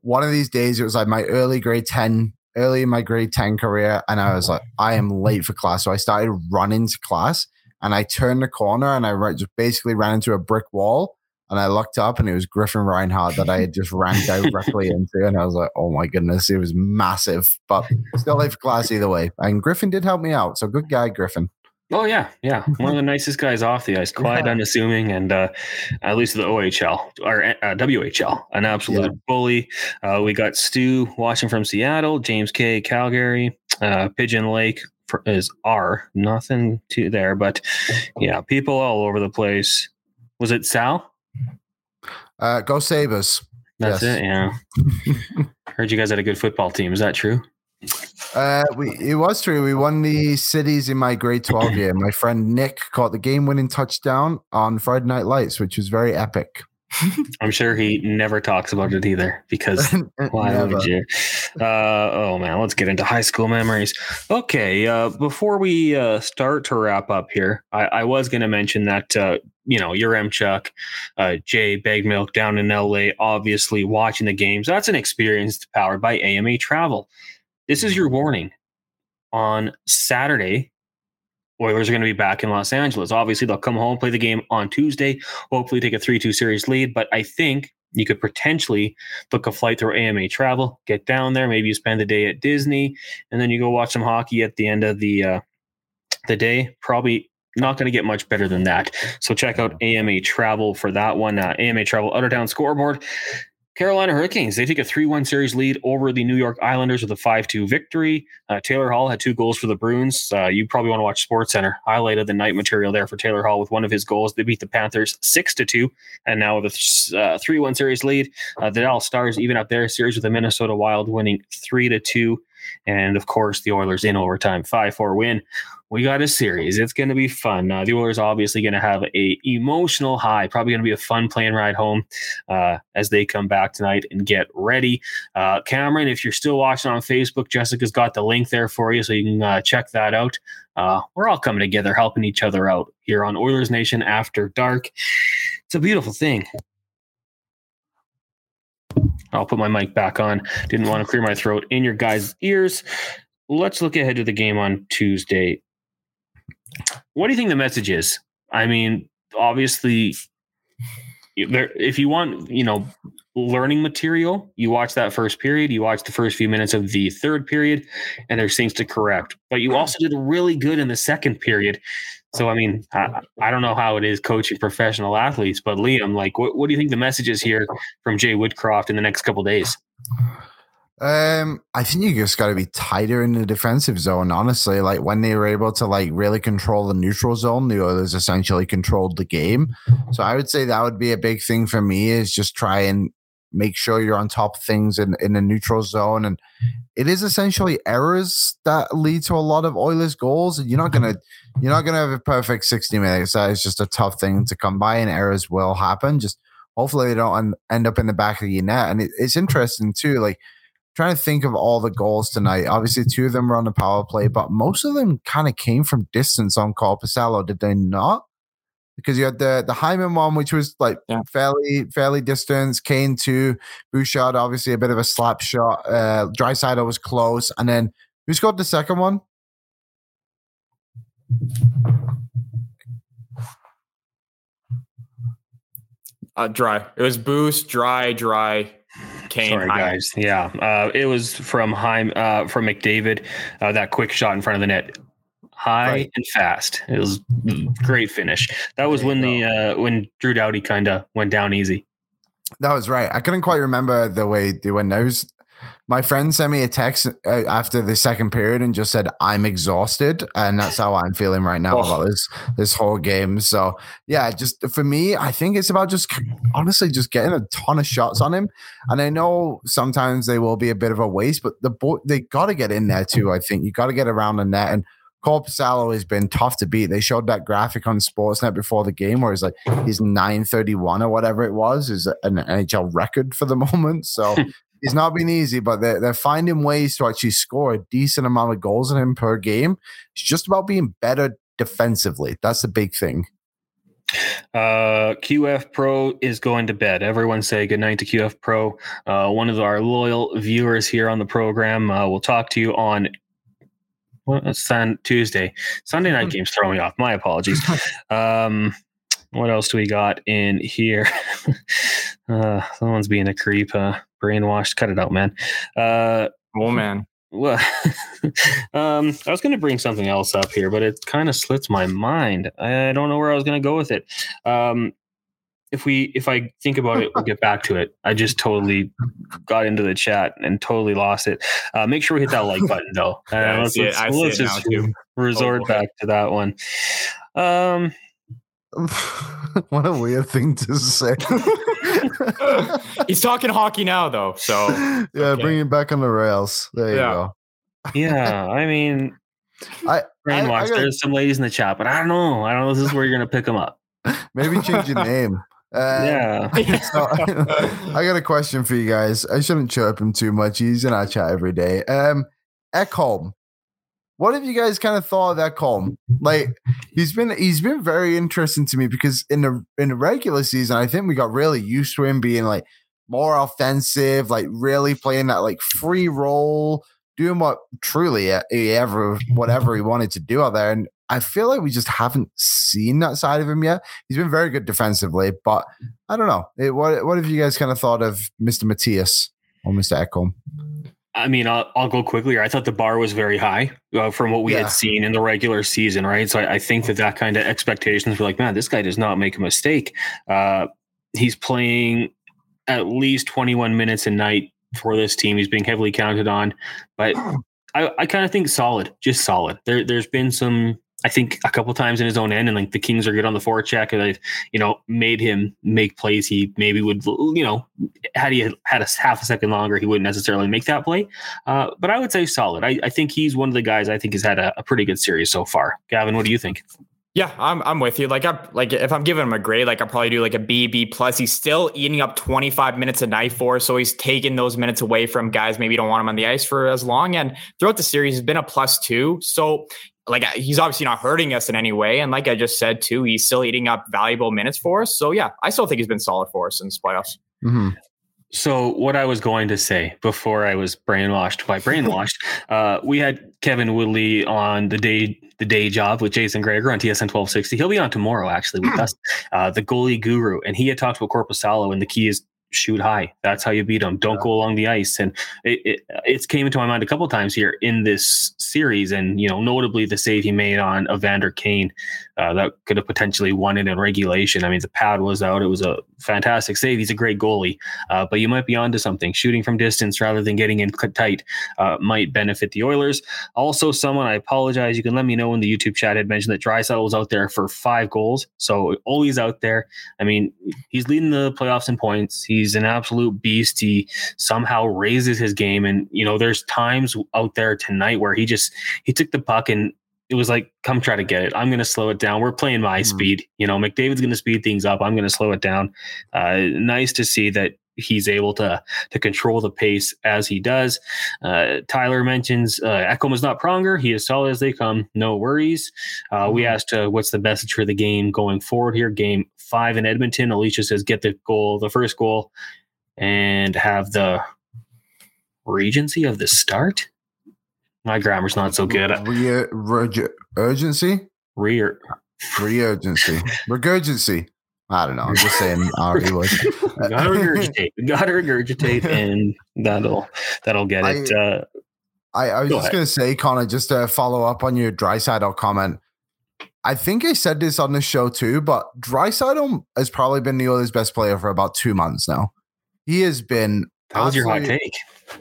S3: one of these days, it was like my early grade 10, early in my grade 10 career. And I was like, I am late for class. So I started running to class and I turned the corner and I just basically ran into a brick wall. And I looked up and it was Griffin Reinhart that I had just ran directly *laughs* into. And I was like, oh my goodness, it was massive, but still late for class either way. And Griffin did help me out. So good guy, Griffin.
S2: Oh yeah, yeah, one of the nicest guys off the ice, quiet, yeah. unassuming, and uh, at least the OHL or uh, WHL, an absolute yeah. bully. Uh, we got Stu watching from Seattle, James K, Calgary, uh, Pigeon Lake, is R. Nothing to there, but *laughs* yeah, people all over the place. Was it Sal?
S3: Uh, go Sabres.
S2: That's yes. it. Yeah. *laughs* Heard you guys had a good football team. Is that true?
S3: Uh, we it was true. We won the cities in my grade twelve year. My friend Nick caught the game winning touchdown on Friday Night Lights, which was very epic. *laughs*
S2: I'm sure he never talks about it either because *laughs* why would you? Uh, oh man, let's get into high school memories. Okay, uh, before we uh, start to wrap up here, I, I was going to mention that uh, you know Yaremchuk, uh, Jay Milk down in LA, obviously watching the games. That's an experience powered by AMA Travel. This is your warning. On Saturday, Oilers are going to be back in Los Angeles. Obviously, they'll come home, play the game on Tuesday, hopefully take a 3 2 series lead. But I think you could potentially book a flight through AMA Travel, get down there. Maybe you spend the day at Disney, and then you go watch some hockey at the end of the uh, the day. Probably not going to get much better than that. So check out AMA Travel for that one. Uh, AMA Travel Outer Town Scoreboard. Carolina Hurricanes, they take a 3 1 series lead over the New York Islanders with a 5 2 victory. Uh, Taylor Hall had two goals for the Bruins. Uh, you probably want to watch Sports Center. Highlighted the night material there for Taylor Hall with one of his goals. They beat the Panthers 6 to 2, and now with a uh, 3 1 series lead. Uh, the Dallas Stars even up their series with the Minnesota Wild winning 3 to 2. And of course, the Oilers in overtime 5 4 win we got a series. It's going to be fun. Uh, the Oilers obviously going to have a emotional high. Probably going to be a fun plane ride home uh, as they come back tonight and get ready. Uh, Cameron, if you're still watching on Facebook, Jessica's got the link there for you, so you can uh, check that out. Uh, we're all coming together, helping each other out here on Oilers Nation After Dark. It's a beautiful thing. I'll put my mic back on. Didn't want to clear my throat in your guys' ears. Let's look ahead to the game on Tuesday what do you think the message is? I mean, obviously, if you want, you know, learning material, you watch that first period, you watch the first few minutes of the third period, and there's things to correct. But you also did really good in the second period. So, I mean, I, I don't know how it is coaching professional athletes, but Liam, like, what, what do you think the message is here from Jay Woodcroft in the next couple days?
S3: Um, I think you just got to be tighter in the defensive zone. Honestly, like when they were able to like really control the neutral zone, the others essentially controlled the game. So I would say that would be a big thing for me is just try and make sure you're on top of things in in the neutral zone. And it is essentially errors that lead to a lot of Oilers goals. And you're not gonna you're not gonna have a perfect 60 minutes. That is just a tough thing to come by, and errors will happen. Just hopefully they don't end up in the back of your net. And it, it's interesting too, like trying to think of all the goals tonight. Obviously, two of them were on the power play, but most of them kind of came from distance on Korpisalo, did they not? Because you had the the Hyman one, which was like yeah. fairly fairly distance. Kane two, Bouchard obviously a bit of a slap shot. Uh, Draisaitl was close, and then who scored the second one?
S4: Uh, dry. It was boost, dry, dry,
S2: Kane. Sorry, guys. Yeah, uh, it was from Heim uh, from McDavid. Uh, that quick shot in front of the net. high
S3: Right.
S2: and fast. It was great finish. That was when the uh, when Drew Doughty kind of went down easy.
S3: That was right. I couldn't quite remember the way they went. I was, my friend sent me a text uh, after the second period and just said, "I'm exhausted," and that's how I'm feeling right now
S4: Oh.
S3: about this this whole game. So yeah, just for me, I think it's about just honestly just getting a ton of shots on him. And I know sometimes they will be a bit of a waste, but the boy they got to get in there too. I think you got to get around the net and. Korpisalo has been tough to beat. They showed that graphic on Sportsnet before the game where it's like he's 931 or whatever it was, is an NHL record for the *laughs* moment. So he's not been easy, but they're, they're finding ways to actually score a decent amount of goals in him per game. It's just about being better defensively. That's the big thing.
S2: Uh, QF Pro is going to bed. Everyone say goodnight to QF Pro. Uh, one of our loyal viewers here on the program uh, will talk to you on well, it's Sun Tuesday. Sunday night *laughs* games throw me off. My apologies. *laughs* Um, what else do we got in here? *laughs* uh, someone's being a creep. Uh, brainwashed. Cut it out, man. Uh,
S4: Oh man.
S2: well, *laughs* um, I was going to bring something else up here, but it kind of slits my mind. I don't know where I was going to go with it. Um, if we, if I think about it, we'll get back to it. I just totally got into the chat and totally lost it. Uh, make sure we hit that like *laughs* button though. Uh,
S4: Yeah,
S2: let's let's- let's just resort
S4: Oh,
S2: back to that one. Um, *laughs*
S3: what a weird thing to say. *laughs*
S4: He's talking hockey now, though. So
S3: yeah,
S4: Okay.
S3: bring it back on the rails. There you
S4: Yeah.
S3: go.
S2: yeah, *laughs* I mean,
S3: I, I,
S2: brainwashed.
S3: I
S2: There's some ladies in the chat, but I don't know. I don't know. if This is where you're going to pick them up.
S3: maybe change your name. Uh,
S2: Yeah.
S3: So, I got a question for you guys. I shouldn't chirp him too much. He's in our chat every day. Um, Ekholm. What have you guys kind of thought of Ekholm? Like he's been he's been very interesting to me because in the in the regular season, I think we got really used to him being like more offensive, like really playing that like free role, doing what truly he ever whatever he wanted to do out there. And I feel like we just haven't seen that side of him yet. He's been very good defensively, but I don't know. Eh, what what have you guys kind of thought of Mr. Matthias or Mr. Ekholm?
S2: I mean, I'll, I'll go quickly here. I thought the bar was very high uh, from what we
S3: Yeah.
S2: had seen in the regular season, right? So I, I think that that kind of expectations were like, man, this guy does not make a mistake. Uh, he's playing at least 21 minutes a night for this team. He's being heavily counted on, but *clears throat* I, I kind of think solid, just solid. There, there's been some, I think, a couple times in his own end, and like the Kings are good on the forecheck, and they've, you know, made him make plays he maybe would, you know, had he had a half a second longer, he wouldn't necessarily make that play. Uh, but I would say solid. I, I think he's one of the guys I think has had a, a pretty good series so far. Gavin, what do you think?
S4: Yeah, I'm I'm with you. Like I'm like if I'm giving him a grade, like I'll probably do like a B, B plus. He's still eating up 25 minutes a night for, so he's taking those minutes away from guys maybe don't want him on the ice for as long. And throughout the series, he's been a plus two. So like he's obviously not hurting us in any way. And like I just said too, he's still eating up valuable minutes for us. So yeah, I still think he's been solid for us in this playoffs.
S3: Mm-hmm.
S2: So what I was going to say before I was brainwashed by brainwashed, *laughs* uh, we had Kevin Woodley on the day the day job with Jason Gregor on TSN 1260. He'll be on tomorrow actually with us, uh, the goalie guru, and he had talked about Corpus Korpisalo, and the key is shoot high. That's how you beat them. Don't go along the ice. And it, it it's came into my mind a couple times here in this series, and you know, notably the save he made on Evander Kane uh, that could have potentially won it in regulation. I mean, the pad was out. It was a fantastic save. He's a great goalie, uh, but you might be onto something. Shooting from distance rather than getting in tight uh, might benefit the Oilers. Also, someone I apologize. You can let me know in the YouTube chat had mentioned that Draisaitl was out there for five goals, so always out there. I mean, he's leading the playoffs in points. He's an absolute beast. He somehow raises his game, and you know, there's times out there tonight where he just he took the puck and it was like, come try to get it. I'm going to slow it down. We're playing my speed. You know, McDavid's going to speed things up. I'm going to slow it down. Uh, nice to see that he's able to to control the pace as he does. Uh, Tyler mentions uh, Ekholm is not Pronger. He is solid as they come. No worries. Uh, we asked uh, what's the message for the game going forward here. Game five in Edmonton. Alicia says get the goal, the first goal, and have the regency of the start. My grammar's not so good.
S3: Re- reg- urgency,
S2: Rear.
S3: re-urgency, *laughs* regurgency. I don't know. I'm just saying RE was. *laughs*
S2: gotta regurgitate. *laughs* Gotta regurgitate, and that'll that'll get it. Uh,
S3: I, I was
S2: Go
S3: just
S2: ahead.
S3: to say, Connor, just to follow up on your Draisaitl comment. I think I said this on the show too, but Draisaitl has probably been the Oilers' best player for about two months now. He has been.
S2: That was your hot take.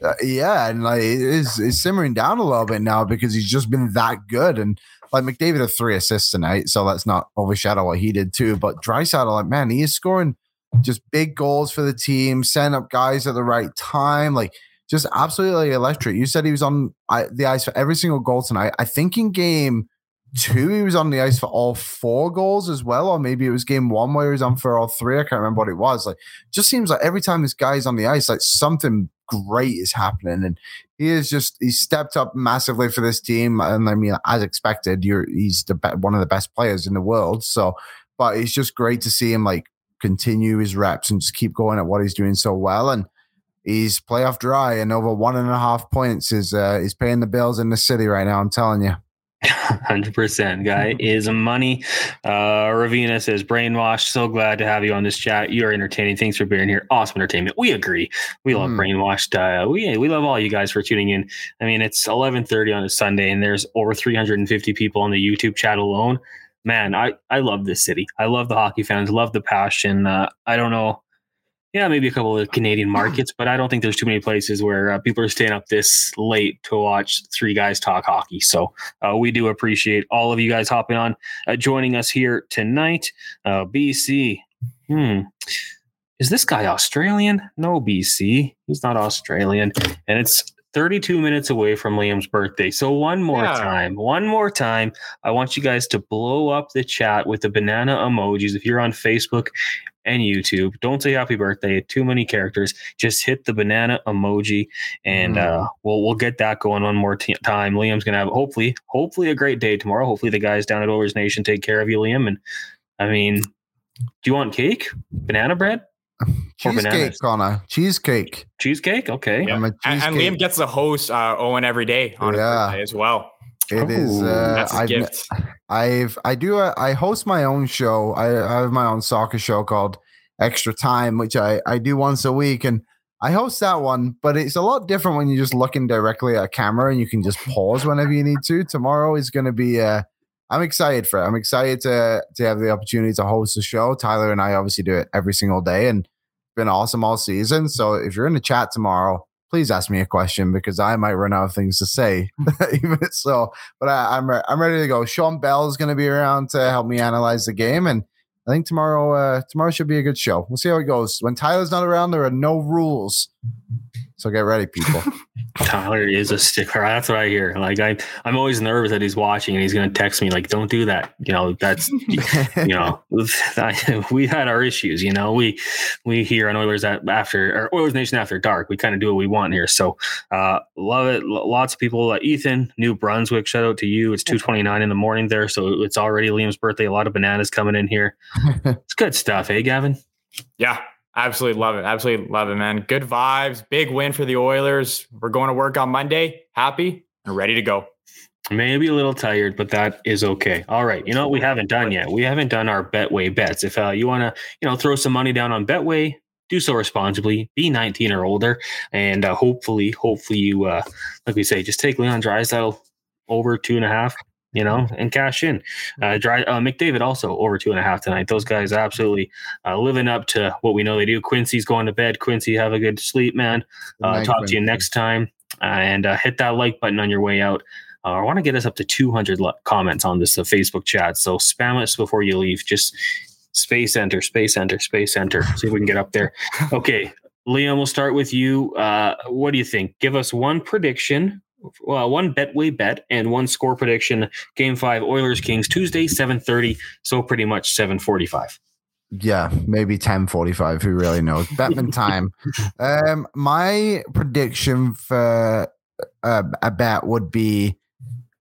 S3: Uh, yeah, and like it is simmering down a little bit now because he's just been that good. And like McDavid had three assists tonight, so let's not overshadow what he did too. But Draisaitl, like man, he is scoring just big goals for the team, setting up guys at the right time, like just absolutely electric. You said he was on the ice for every single goal tonight. I think in game two he was on the ice for all four goals as well, or maybe it was game one where he was on for all three. I can't remember what it was. Like, just seems like every time this guy's on the ice, like something great is happening, and he is just he stepped up massively for this team. And I mean, as expected, you're he's the be- one of the best players in the world. So, but it's just great to see him like continue his reps and just keep going at what he's doing so well. And he's playoff dry, and over one and a half points is uh, is paying the bills in the city right now. I'm telling you.
S2: Hundred percent, guy is money. Uh, Ravina says, "Brainwashed." So glad to have you on this chat. You are entertaining. Thanks for being here. Awesome entertainment. We agree. We love
S3: Hmm.
S2: brainwashed. Uh, we we love all you guys for tuning in. I mean, it's eleven thirty on a Sunday, and there's over three hundred and fifty people on the YouTube chat alone. Man, I I love this city. I love the hockey fans. Love the passion. Uh, I don't know. Yeah, maybe a couple of Canadian markets, but I don't think there's too many places where uh, people are staying up this late to watch three guys talk hockey. So uh, we do appreciate all of you guys hopping on, uh, joining us here tonight. Uh, BC, hmm, is this guy Australian? No, BC, he's not Australian, and it's 32 minutes away from Liam's birthday. So one more
S4: Yeah.
S2: time, one more time, I want you guys to blow up the chat with the banana emojis. If you're on Facebook and YouTube, don't say happy birthday. Too many characters. Just hit the banana emoji, and uh, we'll we'll get that going one more t- time. Liam's gonna have hopefully hopefully a great day tomorrow. Hopefully the guys down at Overs Nation take care of you, Liam. And I mean, do you want cake, banana bread, *laughs*
S3: Cheesecake,
S2: bananas.
S3: Connor. Cheesecake.
S2: cheesecake? Okay.
S4: Yeah.
S3: I'm a
S4: And, and. Liam gets to host uh, Owen every day on his
S3: Yeah.
S4: birthday as well.
S3: It is.
S2: Ooh,
S3: Uh,
S4: That's his
S3: I've,
S4: gift.
S3: I've I do a, I host my own show. I, I have my own soccer show called Extra Time, which I I do once a week, and I host that one. But it's a lot different when you're just looking directly at a camera and you can just pause whenever you need to. Tomorrow is going to be. Uh, I'm excited for it. I'm excited to to have the opportunity to host the show. Tyler and I obviously do it every single day, and it's been awesome all season. So if you're in the chat tomorrow. Please ask me a question because I might run out of things to say. *laughs* Even so, but I, I'm re- I'm ready to go. Sean Bell is going to be around to help me analyze the game, and I think tomorrow uh, tomorrow should be a good show. We'll see how it goes. When Tyler's not around, there are no rules, so get ready, people. *laughs*
S2: Tyler is a sticker. That's what I hear. Like I, I'm always nervous that he's watching and he's going to text me like, "Don't do that." You know, that's you know, *laughs* *laughs* we had our issues. You know, we we here on Oilers at after or Oilers Nation after dark. We kind of do what we want here. So uh, love it. L- Lots of people. Uh, Ethan, New Brunswick. Shout out to you. It's two twenty nine in the morning there, so it's already Liam's birthday. A lot of bananas coming in here. It's good stuff, eh, Gavin?
S4: Yeah, absolutely love it. Absolutely love it, man. Good vibes. Big win for the Oilers. We're going to work on Monday. Happy and ready to go.
S2: Maybe a little tired, but that is okay. All right. You know what we haven't done yet? We haven't done our Betway bets. If uh, you want to, you know, throw some money down on Betway, do so responsibly. Be 19 or older, and uh, hopefully, hopefully you, uh, like we say, just take Leon Draisaitl over two and a half. You know, and cash in. Uh, Dry, uh, McDavid also over two and a half tonight. Those guys absolutely uh, living up to what we know they do. Quincy's going to bed. Quincy, have a good sleep, man. Uh, talk to you next time, uh, and uh, hit that like button on your way out. Uh, I want to get us up to 200 li- comments on this Facebook chat. So spam us before you leave. Just space enter, space enter, space enter. See if we can get up there. *laughs* Okay, Liam, we'll start with you. Uh, what do you think? Give us one prediction. Well, one betway bet and one score prediction. Game five, Oilers Kings, Tuesday, seven thirty. So pretty much seven forty-five.
S3: yeah, maybe ten forty-five. Who really knows? Betman *laughs* time. Um, my prediction for uh, a bet would be,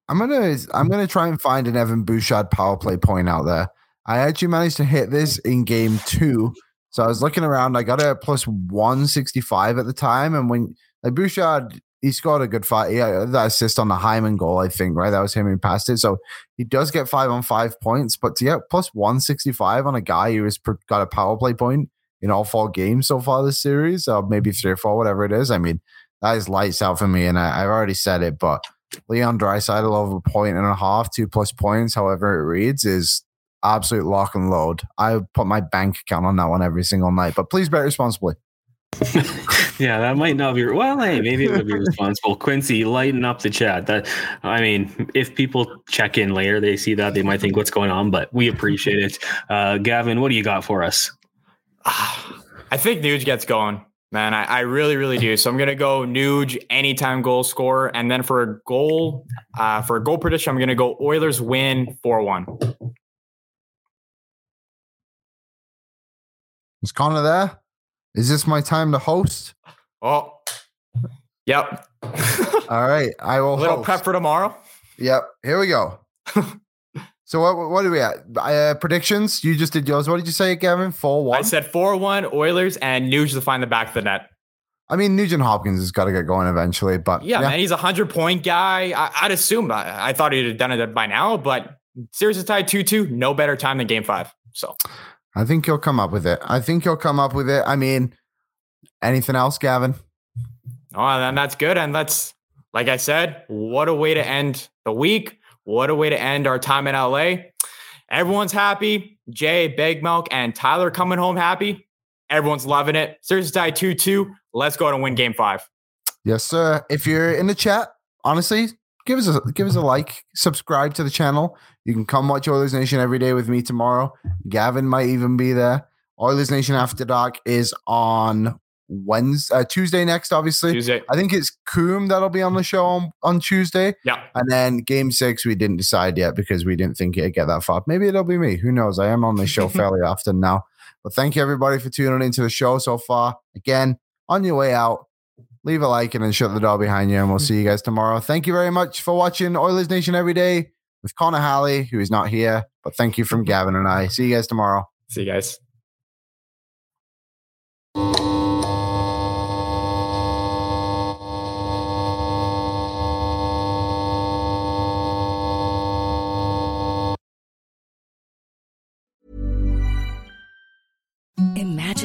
S3: I'm gonna I'm gonna try and find an Evan Bouchard power play point out there. I actually managed to hit this in game two. So I was looking around. I got at plus 165 at the time. And when like Bouchard, he scored a good fight. Yeah, that assist on the Hyman goal, I think, right? That was him who passed it. So he does get five on five points. But yeah, plus 165 on a guy who has got a power play point in all four games so far this series, or maybe three or four, whatever it is. I mean, that is lights out for me. And I, I've already said it, but Leon Draisaitl over a point and a half, two plus points, however it reads, is absolute lock and load. I put my bank account on that one every single night. But please bet responsibly. *laughs*
S2: yeah, that might not be well. Hey, maybe it would be responsible. Quincy, lighten up the chat. That I mean, if people check in later, they see that they might think what's going on, but we appreciate it. Uh, Gavin, what do you got for us? *sighs*
S4: I think Nuge gets going, man. I, I really, really do. So I'm gonna go Nuge anytime goal scorer, and then for a goal, uh, for a goal prediction, I'm gonna go Oilers win four one.
S3: Is Connor there? Is this my time to host?
S4: Oh, yep. *laughs*
S3: All right, I will.
S4: A little
S3: host.
S4: prep for tomorrow.
S3: Yep. Here we go. *laughs* so what? What are we at? Uh, predictions? You just did yours. What did you say, Gavin? Four one.
S4: I said four one Oilers and Nuge to find the back of the net.
S3: I mean, Nugent Hopkins has got to get going eventually, but
S4: yeah, yeah. man, he's a hundred point guy. I, would assume. I, I thought he'd have done it by now, but series is tied two two. No better time than Game Five. So
S3: I think he'll come up with it. I think he'll come up with it. I mean, anything else, Gavin?
S4: Oh, then that's good. And that's, like I said, what a way to end the week. What a way to end our time in LA. Everyone's happy. Jay, Big Milk, and Tyler coming home happy. Everyone's loving it. Series tie 2 2. Let's go and win game five.
S3: Yes, sir. If you're in the chat, honestly, give us a give us a like, subscribe to the channel. You can come watch Oilers Nation every day with me tomorrow. Gavin might even be there. Oilers Nation After Dark is on Wednesday, uh, Tuesday next, obviously.
S4: Tuesday.
S3: I think it's Coom that'll be on the show on, on Tuesday.
S4: Yeah.
S3: And then game six, we didn't decide yet because we didn't think it'd get that far. Maybe it'll be me. Who knows? I am on the show *laughs* fairly often now. But thank you everybody for tuning into the show so far. Again, on your way out, leave a like and then shut the door behind you. And we'll see you guys tomorrow. Thank you very much for watching Oilers Nation every day with Connor Halley, who is not here. But thank you from *laughs* Gavin and I. See you guys tomorrow.
S4: See you guys.